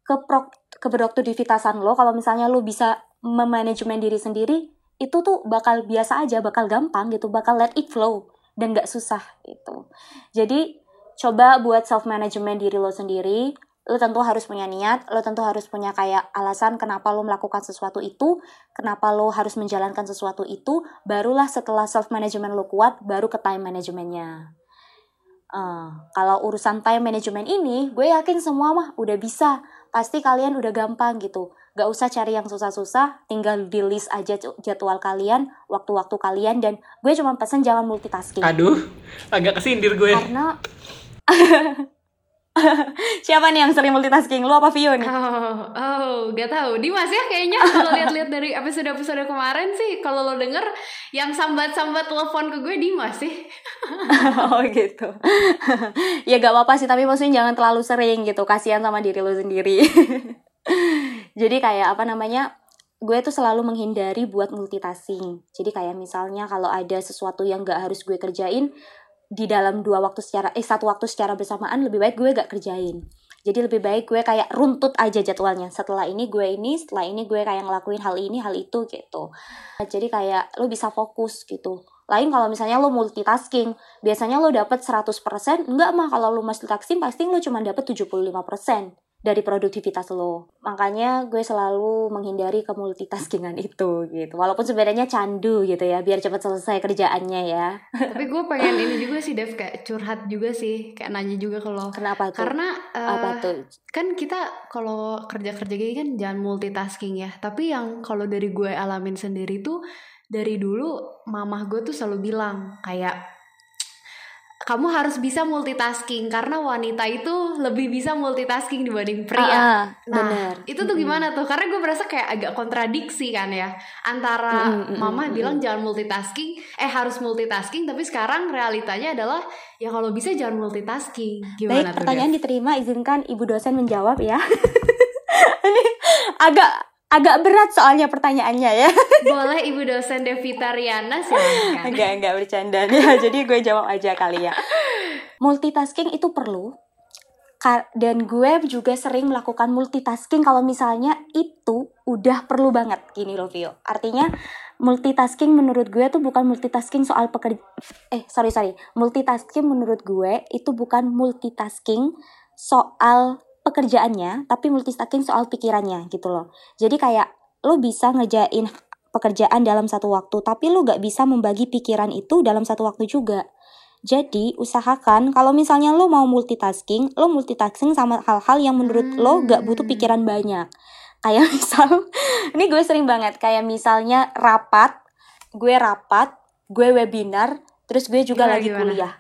kepro keproduktivitasan lo, kalau misalnya lo bisa memanajemen diri sendiri, itu tuh bakal biasa aja, bakal gampang gitu, bakal let it flow dan gak susah gitu. Jadi coba buat self management diri lo sendiri. Lo tentu harus punya niat, lo tentu harus punya kayak alasan kenapa lo melakukan sesuatu itu, kenapa lo harus menjalankan sesuatu itu, barulah setelah self management lo kuat, baru ke time managementnya. Eh, kalau urusan time management ini, gue yakin semua mah udah bisa. Pasti kalian udah gampang gitu. Gak usah cari yang susah-susah, tinggal di list aja jadwal kalian, waktu-waktu kalian, dan gue cuma pesen jangan multitasking. Aduh, agak kesindir gue. Karena siapa nih yang sering multitasking? Lu apa Vio nih? Oh, oh, gak tahu. Dimas ya kayaknya kalau lihat-lihat dari episode-episode kemarin sih, kalau lo denger yang sambat-sambat telepon ke gue Dimas sih. oh gitu. ya gak apa-apa sih, tapi maksudnya jangan terlalu sering gitu. Kasihan sama diri lu sendiri. Jadi kayak apa namanya? Gue tuh selalu menghindari buat multitasking. Jadi kayak misalnya kalau ada sesuatu yang gak harus gue kerjain di dalam dua waktu secara eh satu waktu secara bersamaan lebih baik gue gak kerjain. Jadi lebih baik gue kayak runtut aja jadwalnya. Setelah ini gue ini, setelah ini gue kayak ngelakuin hal ini, hal itu gitu. Jadi kayak lo bisa fokus gitu. Lain kalau misalnya lo multitasking, biasanya lo dapet 100%, enggak mah kalau lo multitasking pasti lo cuma dapet 75% dari produktivitas lo. Makanya gue selalu menghindari ke multitaskingan itu gitu. Walaupun sebenarnya candu gitu ya, biar cepat selesai kerjaannya ya. Tapi gue pengen ini juga sih, Dev, kayak curhat juga sih, kayak nanya juga ke lo. Kenapa tuh? Karena eh, apa tuh? kan kita kalau kerja-kerja gini kan jangan multitasking ya. Tapi yang kalau dari gue alamin sendiri tuh dari dulu mamah gue tuh selalu bilang kayak kamu harus bisa multitasking karena wanita itu lebih bisa multitasking dibanding pria. Ah, ah, Nah, bener. itu tuh gimana tuh? Karena gue merasa kayak agak kontradiksi kan ya antara Mm, mm, mm, mama mm, bilang jangan multitasking, eh harus multitasking, tapi sekarang realitanya adalah ya kalau bisa jangan multitasking. Gimana Baik, tuh? pertanyaan Dev? diterima. Izinkan ibu dosen menjawab ya. Ini agak agak berat soalnya pertanyaannya ya. Boleh Ibu dosen Devita Riana silakan. enggak enggak bercanda ya. Jadi gue jawab aja kali ya. Multitasking itu perlu. Dan gue juga sering melakukan multitasking kalau misalnya itu udah perlu banget gini loh Vio. Artinya multitasking menurut gue tuh bukan multitasking soal pekerja eh sorry sorry multitasking menurut gue itu bukan multitasking soal pekerjaannya tapi multitasking soal pikirannya gitu loh. Jadi kayak lo bisa ngerjain pekerjaan dalam satu waktu tapi lo gak bisa membagi pikiran itu dalam satu waktu juga. Jadi usahakan kalau misalnya lo mau multitasking lo multitasking sama hal-hal yang menurut lo gak butuh pikiran banyak. Kayak misal ini gue sering banget kayak misalnya rapat gue rapat gue webinar terus gue juga Gimana, lagi gimana? kuliah.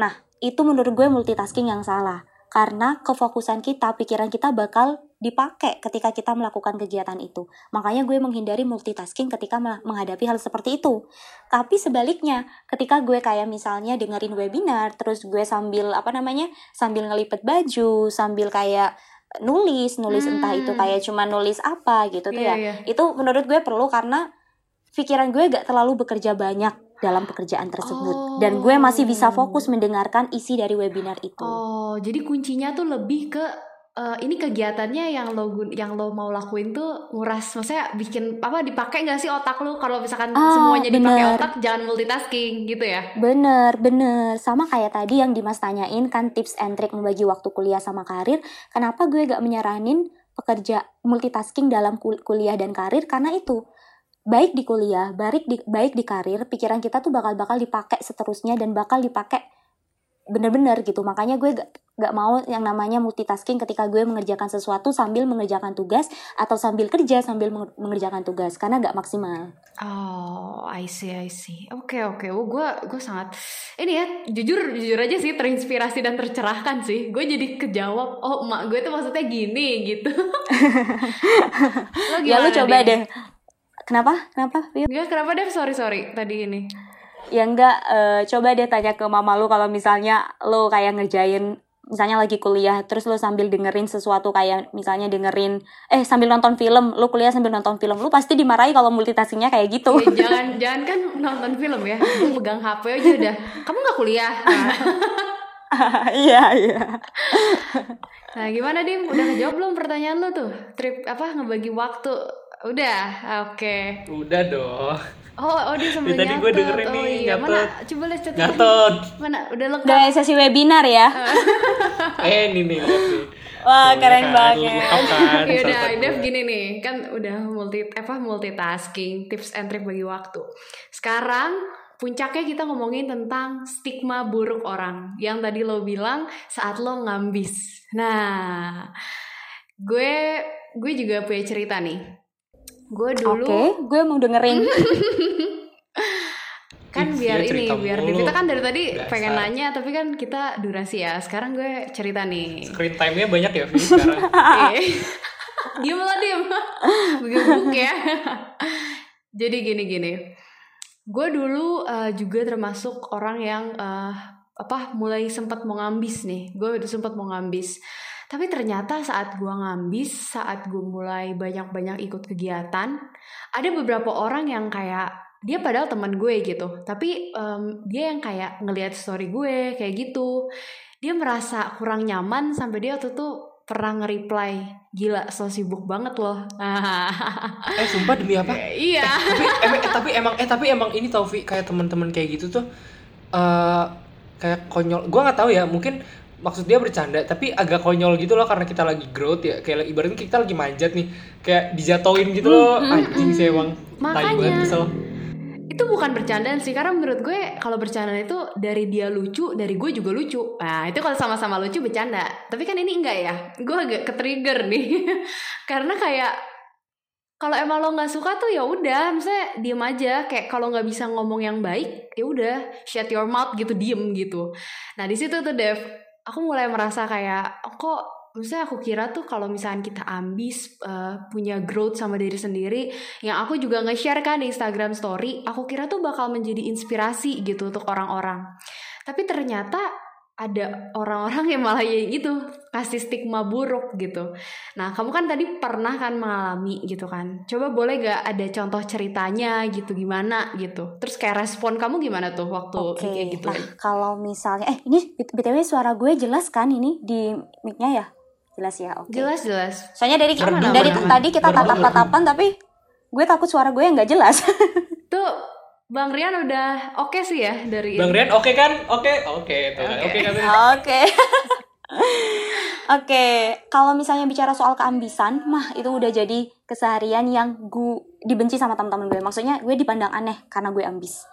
Nah itu menurut gue multitasking yang salah karena kefokusan kita pikiran kita bakal dipakai ketika kita melakukan kegiatan itu makanya gue menghindari multitasking ketika menghadapi hal seperti itu tapi sebaliknya ketika gue kayak misalnya dengerin webinar terus gue sambil apa namanya sambil ngelipet baju sambil kayak nulis nulis entah itu Hmm. kayak cuma nulis apa gitu tuh Iya, ya iya. itu menurut gue perlu karena pikiran gue gak terlalu bekerja banyak dalam pekerjaan tersebut dan gue masih bisa fokus mendengarkan isi dari webinar itu Oh, jadi kuncinya tuh lebih ke eh, ini kegiatannya yang lo yang lo mau lakuin tuh nguras maksudnya bikin apa dipakai nggak sih otak lo kalau misalkan Ah, semuanya dipakai bener. otak jangan multitasking gitu ya Bener, bener. Sama kayak tadi yang Dimas tanyain kan tips and trick membagi waktu kuliah sama karir. Kenapa gue gak menyaranin pekerja multitasking dalam kul- kuliah dan karir? Karena itu baik di kuliah, baik di baik di karir, pikiran kita tuh bakal bakal dipakai seterusnya dan bakal dipakai bener-bener gitu. Makanya gue gak, gak mau yang namanya multitasking ketika gue mengerjakan sesuatu sambil mengerjakan tugas atau sambil kerja sambil menge- mengerjakan tugas karena gak maksimal. Oh, I see, I see. Oke, oke. Oh, gue gue sangat ini ya jujur jujur aja sih terinspirasi dan tercerahkan sih. Gue jadi kejawab. Oh, emak gue tuh maksudnya gini gitu. lo ya lu gimana, coba deh. Kenapa? Kenapa? Enggak, kenapa deh? Sorry, sorry. Tadi ini. Ya enggak, eh, coba deh tanya ke mama lu kalau misalnya lu kayak ngerjain misalnya lagi kuliah terus lu sambil dengerin sesuatu kayak misalnya dengerin eh sambil nonton film lu kuliah sambil nonton film lu pasti dimarahi kalau multitaskingnya kayak gitu Ya, jangan jangan kan nonton film ya. Pegang HP aja udah. Kamu nggak kuliah? Iya iya Nah, gimana Dim? Udah kejawab belum pertanyaan lu tuh? Trip apa ngebagi waktu? Udah, oke. Udah dong. Oh, oh dia sambil tadi gue dengerin oh, nih, iya. Mana? Coba lihat catat. Gatot. Mana? Udah lengkap. udah sesi webinar ya Eh, ini nih, wah Tuh, keren kan, banget kan, Ya udah, Dev gini nih, kan udah multi apa multitasking, tips and trick bagi waktu. Sekarang puncaknya kita ngomongin tentang stigma buruk orang yang tadi lo bilang saat lo ngambis. Nah, gue gue juga punya cerita nih. Gue oke dulu gue mau dengerin kan Ih, biar ini biar mulu. kita kan dari tadi Dasar. pengen nanya tapi kan kita durasi ya. Sekarang gue cerita nih. Screen time-nya banyak ya, Vi, sekarang. Iya. diem lah diem Gebuk ya jadi gini gini gue dulu eh, juga termasuk orang yang eh, apa mulai sempat mau ngambis nih gue udah sempat mau ngambis tapi ternyata saat gue ngambis saat gue mulai banyak-banyak ikut kegiatan ada beberapa orang yang kayak dia padahal teman gue gitu. Tapi em, dia yang kayak ngelihat story gue kayak gitu. Dia merasa kurang nyaman sampai dia waktu itu pernah nge-reply gila so sibuk banget loh. Eh, sumpah demi apa? iya. Tapi emang eh, tapi emang eh tapi emang ini tau Vi kayak teman-teman kayak gitu tuh eh kayak konyol. Gua nggak tahu ya mungkin maksud dia bercanda tapi agak konyol gitu loh karena kita lagi growth ya. Kayak ibaratnya kita lagi manjat nih. Kayak dijatoin gitu loh. Anjing sih emang. Makanya. banget kesel. Itu bukan bercandaan sih karena menurut gue kalau bercandaan itu dari dia lucu dari gue juga lucu. Nah itu kalau sama-sama lucu bercanda. Tapi kan ini enggak ya? Gue agak ke-trigger nih. Karena kayak kalau emang lo nggak suka tuh ya udah misalnya diem aja. Kayak kalau nggak bisa ngomong yang baik ya udah shut your mouth gitu diem gitu. Nah di situ tuh Dev aku mulai merasa kayak "Oh, kok misalnya aku kira tuh kalau misalnya kita ambis eh, punya growth sama diri sendiri yang aku juga nge-share kan di Instagram story aku kira tuh bakal menjadi inspirasi gitu untuk orang-orang. Tapi ternyata ada orang-orang yang malah ya gitu kasih stigma buruk gitu nah kamu kan tadi pernah kan mengalami gitu kan coba boleh gak ada contoh ceritanya gitu gimana gitu terus kayak respon kamu gimana tuh waktu Oke, kayak gitu nah kalau misalnya, eh ini btw suara gue jelas kan ini di mic-nya ya? Jelas ya, oke. jelas jelas Soalnya dari Aman, dari aman, aman. tadi kita tatap-tatapan tapi gue takut suara gue yang nggak jelas. tuh Bang Rian udah oke sih ya dari Bang Rian oke kan oke oke Oke. oke kan Oke. Oke, kalau misalnya bicara soal keambisan, mah itu udah jadi keseharian yang gue dibenci sama teman-teman gue. Maksudnya gue dipandang aneh karena gue ambis.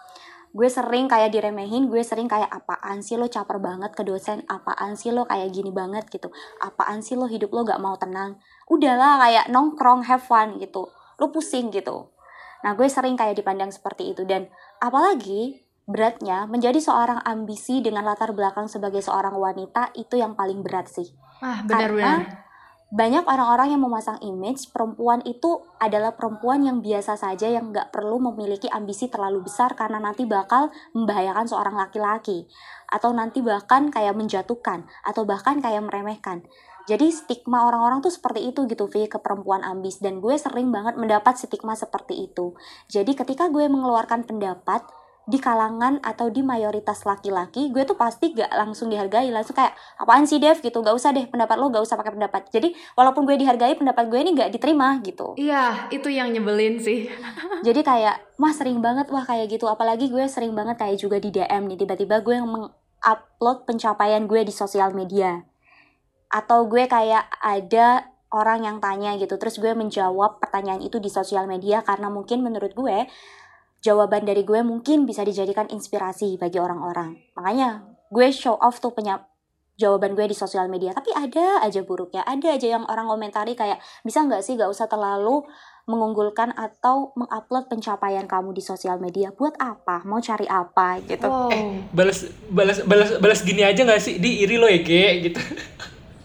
Gue sering kayak diremehin, gue sering kayak apaan sih lo caper banget ke dosen, apaan sih lo kayak gini banget gitu, apaan sih lo hidup lo gak mau tenang. Udahlah kayak nongkrong, have fun gitu, lo pusing gitu. Nah gue sering kayak dipandang seperti itu dan apalagi beratnya menjadi seorang ambisi dengan latar belakang sebagai seorang wanita itu yang paling berat sih. ah Karena benar-benar banyak orang-orang yang memasang image perempuan itu adalah perempuan yang biasa saja yang nggak perlu memiliki ambisi terlalu besar karena nanti bakal membahayakan seorang laki-laki atau nanti bahkan kayak menjatuhkan atau bahkan kayak meremehkan. Jadi stigma orang-orang tuh seperti itu gitu Vi ke perempuan ambis. Dan gue sering banget mendapat stigma seperti itu. Jadi ketika gue mengeluarkan pendapat di kalangan atau di mayoritas laki-laki gue tuh pasti gak langsung dihargai. Langsung kayak apaan sih Dev? gitu. Gak usah deh pendapat lo gak usah pakai pendapat. Jadi walaupun gue dihargai pendapat gue ini gak diterima gitu. Iya, itu yang nyebelin sih. jadi kayak wah sering banget wah kayak gitu. Apalagi gue sering banget kayak juga di DM nih. Tiba-tiba gue yang mengupload pencapaian gue di sosial media atau gue kayak ada orang yang tanya gitu terus gue menjawab pertanyaan itu di sosial media karena mungkin menurut gue jawaban dari gue mungkin bisa dijadikan inspirasi bagi orang-orang makanya gue show off tuh penya jawaban gue di sosial media tapi ada aja buruknya ada aja yang orang komentari kayak bisa nggak sih gak usah terlalu mengunggulkan atau mengupload pencapaian kamu di sosial media buat apa mau cari apa gitu Wow. Eh, balas balas balas balas gini aja nggak sih? Di iri lo ya, Ge, gitu.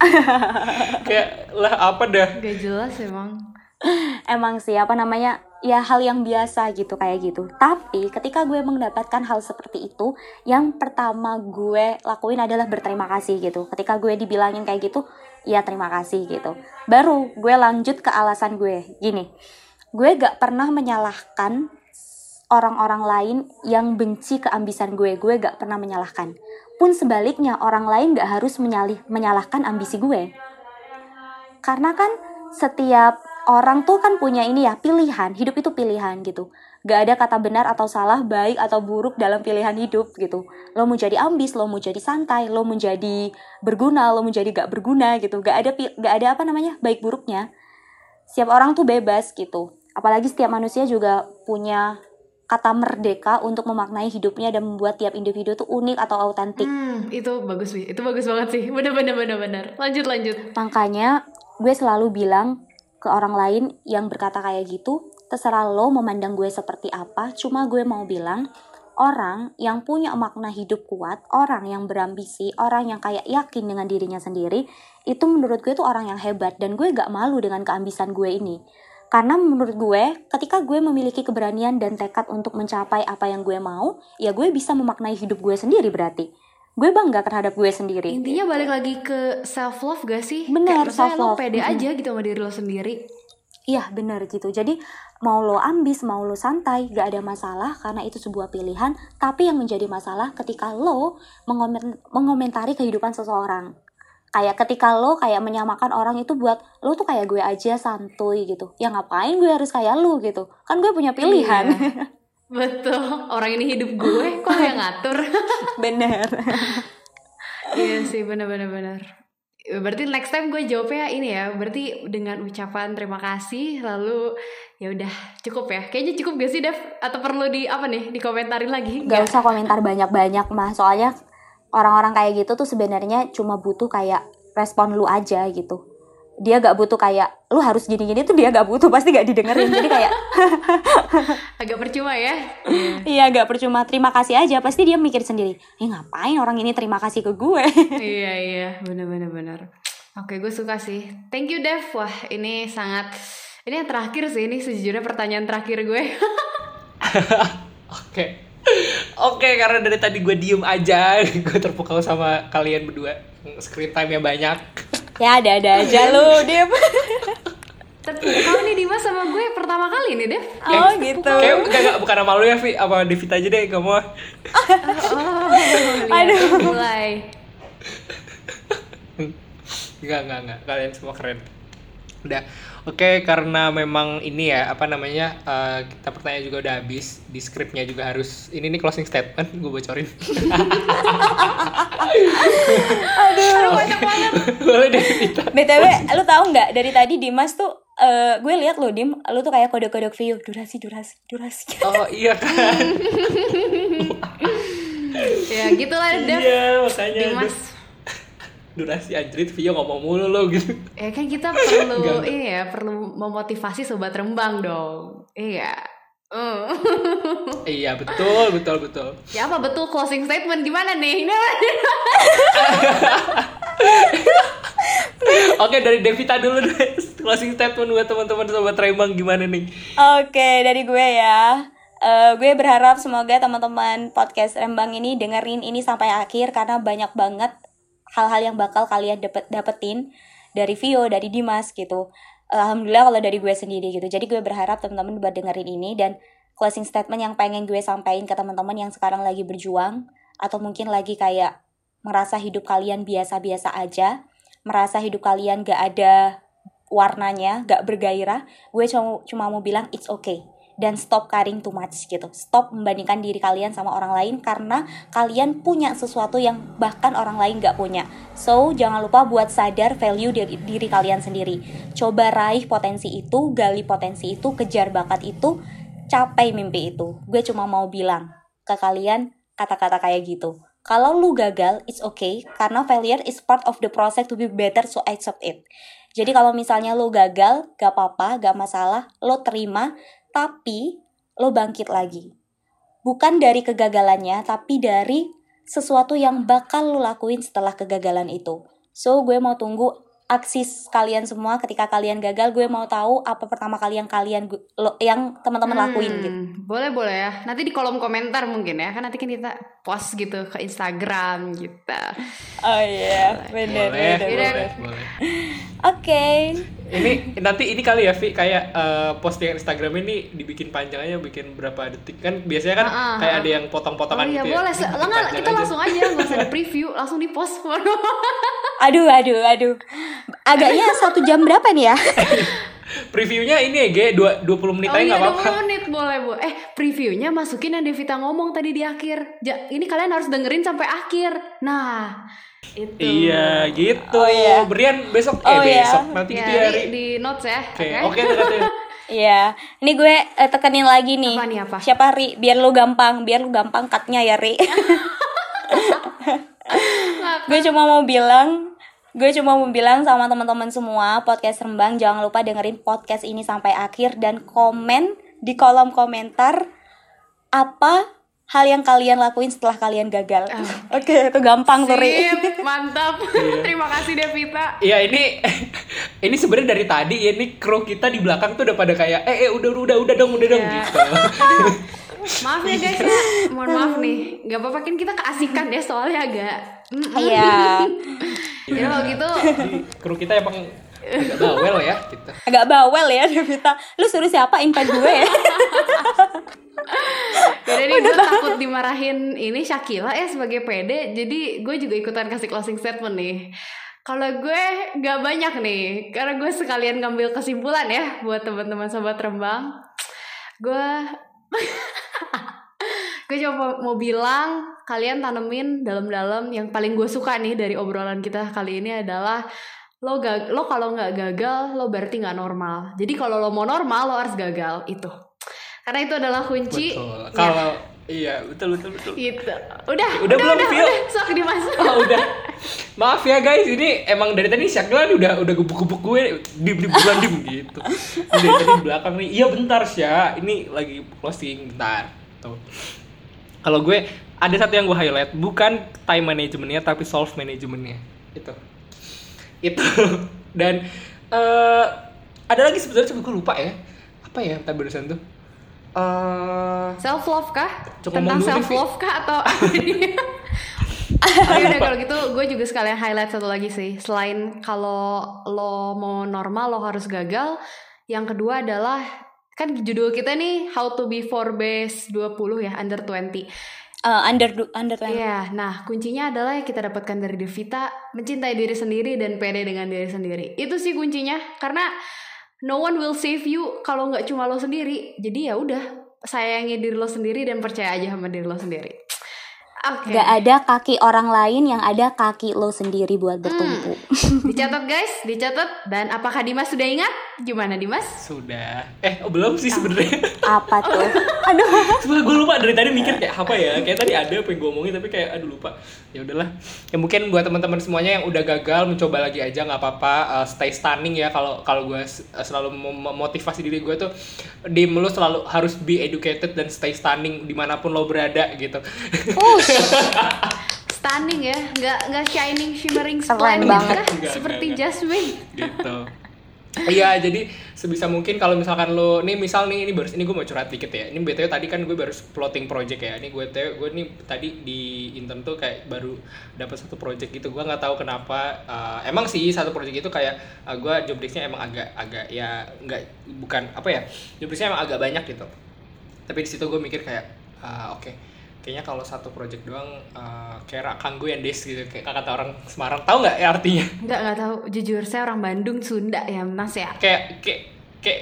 Kayak lah apa dah? Gak jelas emang. emang sih apa namanya ya hal yang biasa gitu kayak gitu tapi ketika gue mendapatkan hal seperti itu yang pertama gue lakuin adalah berterima kasih gitu ketika gue dibilangin kayak gitu ya terima kasih gitu baru gue lanjut ke alasan gue gini gue gak pernah menyalahkan orang-orang lain yang benci keambisan gue gue gak pernah menyalahkan. Pun sebaliknya orang lain gak harus menyalih menyalahkan ambisi gue. Karena kan setiap orang tuh kan punya ini ya pilihan. Hidup itu pilihan gitu. Gak ada kata benar atau salah baik atau buruk dalam pilihan hidup gitu. Lo mau jadi ambis lo mau jadi santai lo mau jadi berguna lo mau jadi gak berguna gitu. Gak ada gak ada apa namanya baik buruknya. Setiap orang tuh bebas gitu. Apalagi setiap manusia juga punya kata merdeka untuk memaknai hidupnya dan membuat tiap individu tuh unik atau autentik Hmm, itu bagus sih. Itu bagus banget sih. Bener bener bener bener. Lanjut lanjut. Makanya gue selalu bilang ke orang lain yang berkata kayak gitu, terserah lo memandang gue seperti apa, cuma gue mau bilang orang yang punya makna hidup kuat, orang yang berambisi, orang yang kayak yakin dengan dirinya sendiri, itu menurut gue tuh orang yang hebat dan gue gak malu dengan keambisan gue ini. Karena menurut gue, ketika gue memiliki keberanian dan tekad untuk mencapai apa yang gue mau, ya gue bisa memaknai hidup gue sendiri berarti. Gue bangga terhadap gue sendiri. Intinya balik lagi ke self love gak sih? Bener, Kayak maksudnya lo pede Mhm. aja gitu sama diri lo sendiri. Iya bener gitu Jadi mau lo ambis, mau lo santai Gak ada masalah karena itu sebuah pilihan Tapi yang menjadi masalah ketika lo mengomen- mengomentari kehidupan seseorang Kayak ketika lo kayak menyamakan orang itu buat Lo tuh kayak gue aja santuy gitu Ya ngapain gue harus kayak lo gitu Kan gue punya pilihan Iya. Betul. Orang ini hidup gue, kok yang ngatur? Bener iya sih, bener bener bener. Berarti next time gue jawabnya ini ya. Berarti dengan ucapan terima kasih lalu ya udah cukup ya. Kayaknya cukup gak sih Dev? Atau perlu di apa nih? Dikomentarin lagi? Gak usah komentar banyak-banyak mah Soalnya orang-orang kayak gitu tuh sebenarnya cuma butuh kayak respon lu aja gitu. Dia gak butuh kayak lu harus gini-gini tuh dia gak butuh pasti gak didengerin. Jadi kayak Agak percuma ya. Iya gak percuma terima kasih aja. Pasti dia mikir sendiri Eh ngapain orang ini terima kasih ke gue? Iya iya. Bener bener bener oke gue suka sih. Thank you Dev. Wah ini sangat ini yang terakhir sih. Ini sejujurnya pertanyaan terakhir gue. Oke. Oke, karena dari tadi gue diem aja, gue terpukau sama kalian berdua. Screen time-nya banyak. Ya ada-ada aja lu Dip terpukau nih Dimas sama gue pertama kali nih Dev Oh gitu Kayak enggak, enggak, bukan sama lu ya, Vi. Apa Devita aja deh, gak mau. oh lihat, Aduh. mulai Enggak, enggak, enggak. Kalian semua keren. Udah. Oke, karena memang ini ya, apa namanya, eh, kita pertanyaan juga udah habis. Di skripnya juga harus, ini nih closing statement, gue bocorin. Aduh banyak banget Boleh deh. BTW lu tahu nggak dari tadi Dimas tuh eh, Gue lihat lo Dim Lu tuh kayak kode-kode view Durasi, durasi, durasi Oh iya kan. ya gitulah Dev iya, makanya. Dimas aduh. Durasi anjrit, Vio ngomong mulu lo gitu. ya kan kita perlu Enggak. ini ya perlu memotivasi sobat rembang dong iya Eh. Iya, betul, betul, betul. ya apa betul closing statement gimana nih Oke, dari Devita dulu deh. Closing statement buat teman-teman sobat Rembang gimana nih? Oke, dari gue ya. Eh, gue berharap semoga teman-teman podcast Rembang ini dengerin ini sampai akhir karena banyak banget hal-hal yang bakal kalian dapet dapetin dari Vio, dari Dimas gitu. Alhamdulillah kalau dari gue sendiri gitu. Jadi gue berharap teman-teman buat dengerin ini dan closing statement yang pengen gue sampaikan ke teman-teman yang sekarang lagi berjuang atau mungkin lagi kayak merasa hidup kalian biasa-biasa aja, merasa hidup kalian gak ada warnanya, gak bergairah, gue cuma, cuma mau bilang it's okay dan stop caring too much gitu. Stop membandingkan diri kalian sama orang lain karena kalian punya sesuatu yang bahkan orang lain gak punya. So, jangan lupa buat sadar value diri, diri kalian sendiri. Coba raih potensi itu, gali potensi itu, kejar bakat itu, capai mimpi itu. Gue cuma mau bilang ke kalian kata-kata kayak gitu. Kalau lu gagal, it's okay, karena failure is part of the process to be better, so accept it. Jadi kalau misalnya lu gagal, gak apa-apa, gak masalah, lo terima, tapi lo bangkit lagi. Bukan dari kegagalannya, tapi dari sesuatu yang bakal lo lakuin setelah kegagalan itu. So, gue mau tunggu aksi kalian semua ketika kalian gagal gue mau tahu apa pertama kali yang kalian lo, yang teman-teman Hmm, lakuin gitu Boleh boleh ya. Nanti di kolom komentar mungkin ya. Kan nanti kan kita post gitu ke Instagram gitu. oh iya bener boleh, bener, Iya. boleh, bener. boleh. oke Ini nanti ini kali ya Vi kayak eh, postingan Instagram ini dibikin panjang aja bikin berapa detik kan biasanya kan Ah, ah, kayak ada yang Oh potong-potongan iya gitu ya. boleh. Bikin Lah nggak, kita aja. langsung aja nggak usah di preview, langsung di post. aduh aduh aduh agaknya satu jam berapa nih ya Previewnya ini ya, Ge, dua- 20 menit oh aja iya nggak apa-apa. 20 menit boleh bu. Eh previewnya masukin yang Devita ngomong tadi di akhir. Ja, ini kalian harus dengerin sampai akhir. Nah itu. Iya, gitu. Oh, iya. Brian besok eh Oh, iya. besok nanti Ya, gitu ya. di, Ri. di notes ya. Oke, Oke. oke. Iya, ini gue eh, tekenin lagi nih. Apa nih, apa? Siapa Ri? Biar lu gampang, biar lu gampang cutnya ya Ri. gue cuma mau bilang, gue cuma mau bilang sama teman-teman semua podcast Rembang jangan lupa dengerin podcast ini sampai akhir dan komen di kolom komentar apa hal yang kalian lakuin setelah kalian gagal. Oke, itu gampang tuh Ri. Mantap. Terima kasih Devita. Iya ini ini sebenarnya dari tadi ya ini kru kita di belakang tuh udah pada kayak eh, eh udah udah udah dong udah dong Iya. gitu. Maaf ya guys ya, mohon maaf nih. Gak apa-apa kan kita keasikan ya soalnya agak. Iya. Ya kalau gitu Jadi kru kita emang agak bawel ya gitu. Agak bawel ya Devita. Lu suruh siapa impact gue ya? Jadi nih gue takut dimarahin ini Shakila ya sebagai pede Jadi gue juga ikutan kasih closing statement nih kalau gue gak banyak nih Karena gue sekalian ngambil kesimpulan ya Buat teman-teman sobat rembang Gue Gue cuma mau bilang Kalian tanemin dalam-dalam Yang paling gue suka nih dari obrolan kita kali ini adalah Lo, gag lo kalau nggak gagal Lo berarti nggak normal Jadi kalau lo mau normal Lo harus gagal Itu karena itu adalah kunci Betul. Ya, Kalau iya betul betul betul. gitu udah Udah belum, udah, Vio? udah. sok dimas Oh, udah. Maaf ya guys, ini emang dari tadi Syakila nih udah udah gebuk-gebuk gue di di bulan dim gitu. Dari tadi di belakang nih. Iya bentar Sya, ini lagi closing bentar. Tuh. Kalau gue ada satu yang gue highlight, bukan time managementnya tapi solve managementnya. Itu. Itu. Dan eh ada lagi sebenarnya coba gue lupa ya. Apa ya tadi barusan tuh? Eh self love kah tentang self love kah atau Oke udah kalau gitu gue juga sekalian highlight satu lagi sih selain kalau lo mau normal lo harus gagal yang kedua adalah kan judul kita nih how to be for base 20 ya under 20 Eh, under under 20. Iya, nah kuncinya adalah yang kita dapatkan dari Devita mencintai diri sendiri dan pede dengan diri sendiri. Itu sih kuncinya, karena no one will save you kalau nggak cuma lo sendiri. Jadi ya udah, sayangi diri lo sendiri dan percaya aja sama diri lo sendiri. Oke, Gak ada kaki orang lain yang ada kaki lo sendiri buat bertumpu. dicatat guys, dicatat. Dan apakah Dimas sudah ingat? Gimana Dimas? sudah. Eh, oh, belum sih sebenarnya. Apa tuh? Aduh. Sebenernya gue lupa dari tadi mikir kayak apa ya Kayak tadi ada apa yang gue omongin tapi kayak aduh lupa ya udahlah ya mungkin buat teman-teman semuanya yang udah gagal mencoba lagi aja nggak apa-apa Uh, stay stunning ya kalau kalau gue s- selalu mem- memotivasi diri gue tuh di lu selalu harus be educated dan stay stunning di mana pun lo berada gitu Ush. Stunning ya, nggak nggak shining, shimmering, splendid banget. kah? Nggak, Seperti nggak, nggak. Jasmine. gitu Iya, jadi sebisa mungkin kalau misalkan lo, nih misal nih ini baru ini gue mau curhat dikit ya. Ini btw tadi kan gue baru plotting project ya. Ini gue tw gue nih tadi di intern tuh kayak baru dapat satu project gitu. Gue nggak tahu kenapa. eh, emang sih satu project itu kayak eh, gue job desk-nya emang agak agak ya nggak bukan apa ya job desk-nya emang agak banyak gitu. tapi di situ gue mikir kayak ah, oke kayaknya kalau satu project doang uh, kayak kanggo yang des gitu kayak kata orang Semarang tahu nggak ya artinya Nggak nggak tahu. Jujur saya orang Bandung Sunda ya Mas ya. kayak kayak kayak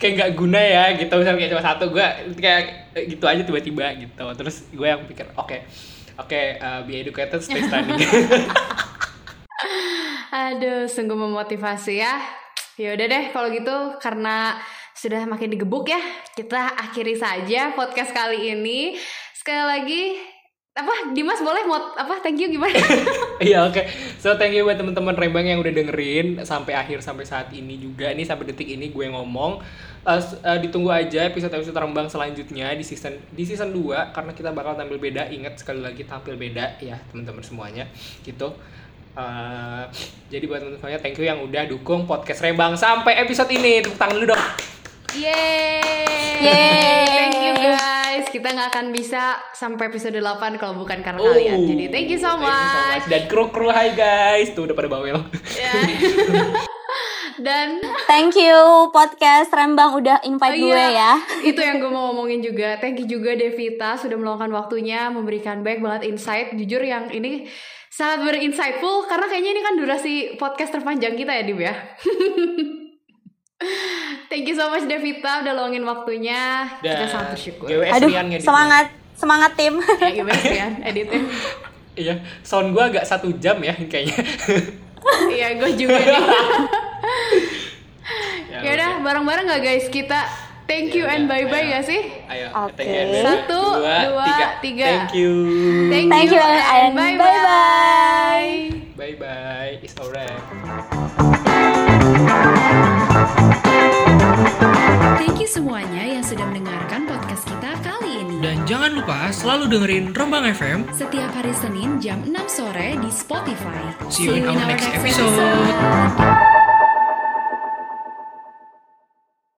kayak nggak guna ya gitu misalnya kayak cuma satu gue kayak gitu aja tiba-tiba gitu terus gue yang pikir oke oke uh, be educated stay studying Aduh, sungguh memotivasi ya. Ya udah deh kalau gitu karena sudah makin digebuk ya, kita akhiri saja podcast kali ini. Sekali lagi apa Dimas boleh mau apa thank you gimana? Iya oke. So thank you buat teman-teman Rembang yang udah dengerin sampai akhir sampai saat ini juga. Ini sampai detik ini gue ngomong. Uh, uh, ditunggu aja episode-episode Rembang selanjutnya di season di season 2 karena kita bakal tampil beda. Ingat sekali lagi tampil beda ya teman-teman semuanya. Gitu. Uh, jadi buat teman-teman semuanya thank you yang udah dukung podcast Rembang sampai episode ini. Tepuk tangan dulu dong. Yeay. Yeay. Thank you guys. Kita nggak akan bisa sampai episode 8 kalau bukan karena kalian. Jadi thank you so Oh, Thank you so much. much. Dan kru-kru hai guys. Tuh udah pada bawel. Ya. Dan Thank you podcast Rembang udah invite Oh, gue iya. ya. itu yang gue mau ngomongin juga thank you juga Devita sudah meluangkan waktunya memberikan baik banget insight jujur yang ini sangat berinsightful karena kayaknya ini kan durasi podcast terpanjang kita ya Dim ya thank you so much Devita udah luangin waktunya kita sangat bersyukur GWS Aduh, Rian semangat semangat tim. ya sih ya editnya Iya, sound gua agak satu jam ya kayaknya. iya gue juga nih Ya, ya udah bareng-bareng gak guys kita thank you Ya and bye bye ayo. gak sih Ayo, Anda. Satu, dua, tiga. Thank you. thank, Thank you and bye bye-bye. bye Bye bye. It's alright. Thank you semuanya yang sudah mendengarkan podcast kita kali ini. Dan jangan lupa selalu dengerin Rembang FM. Setiap hari Senin jam 6 sore di Spotify. See you in our next episode.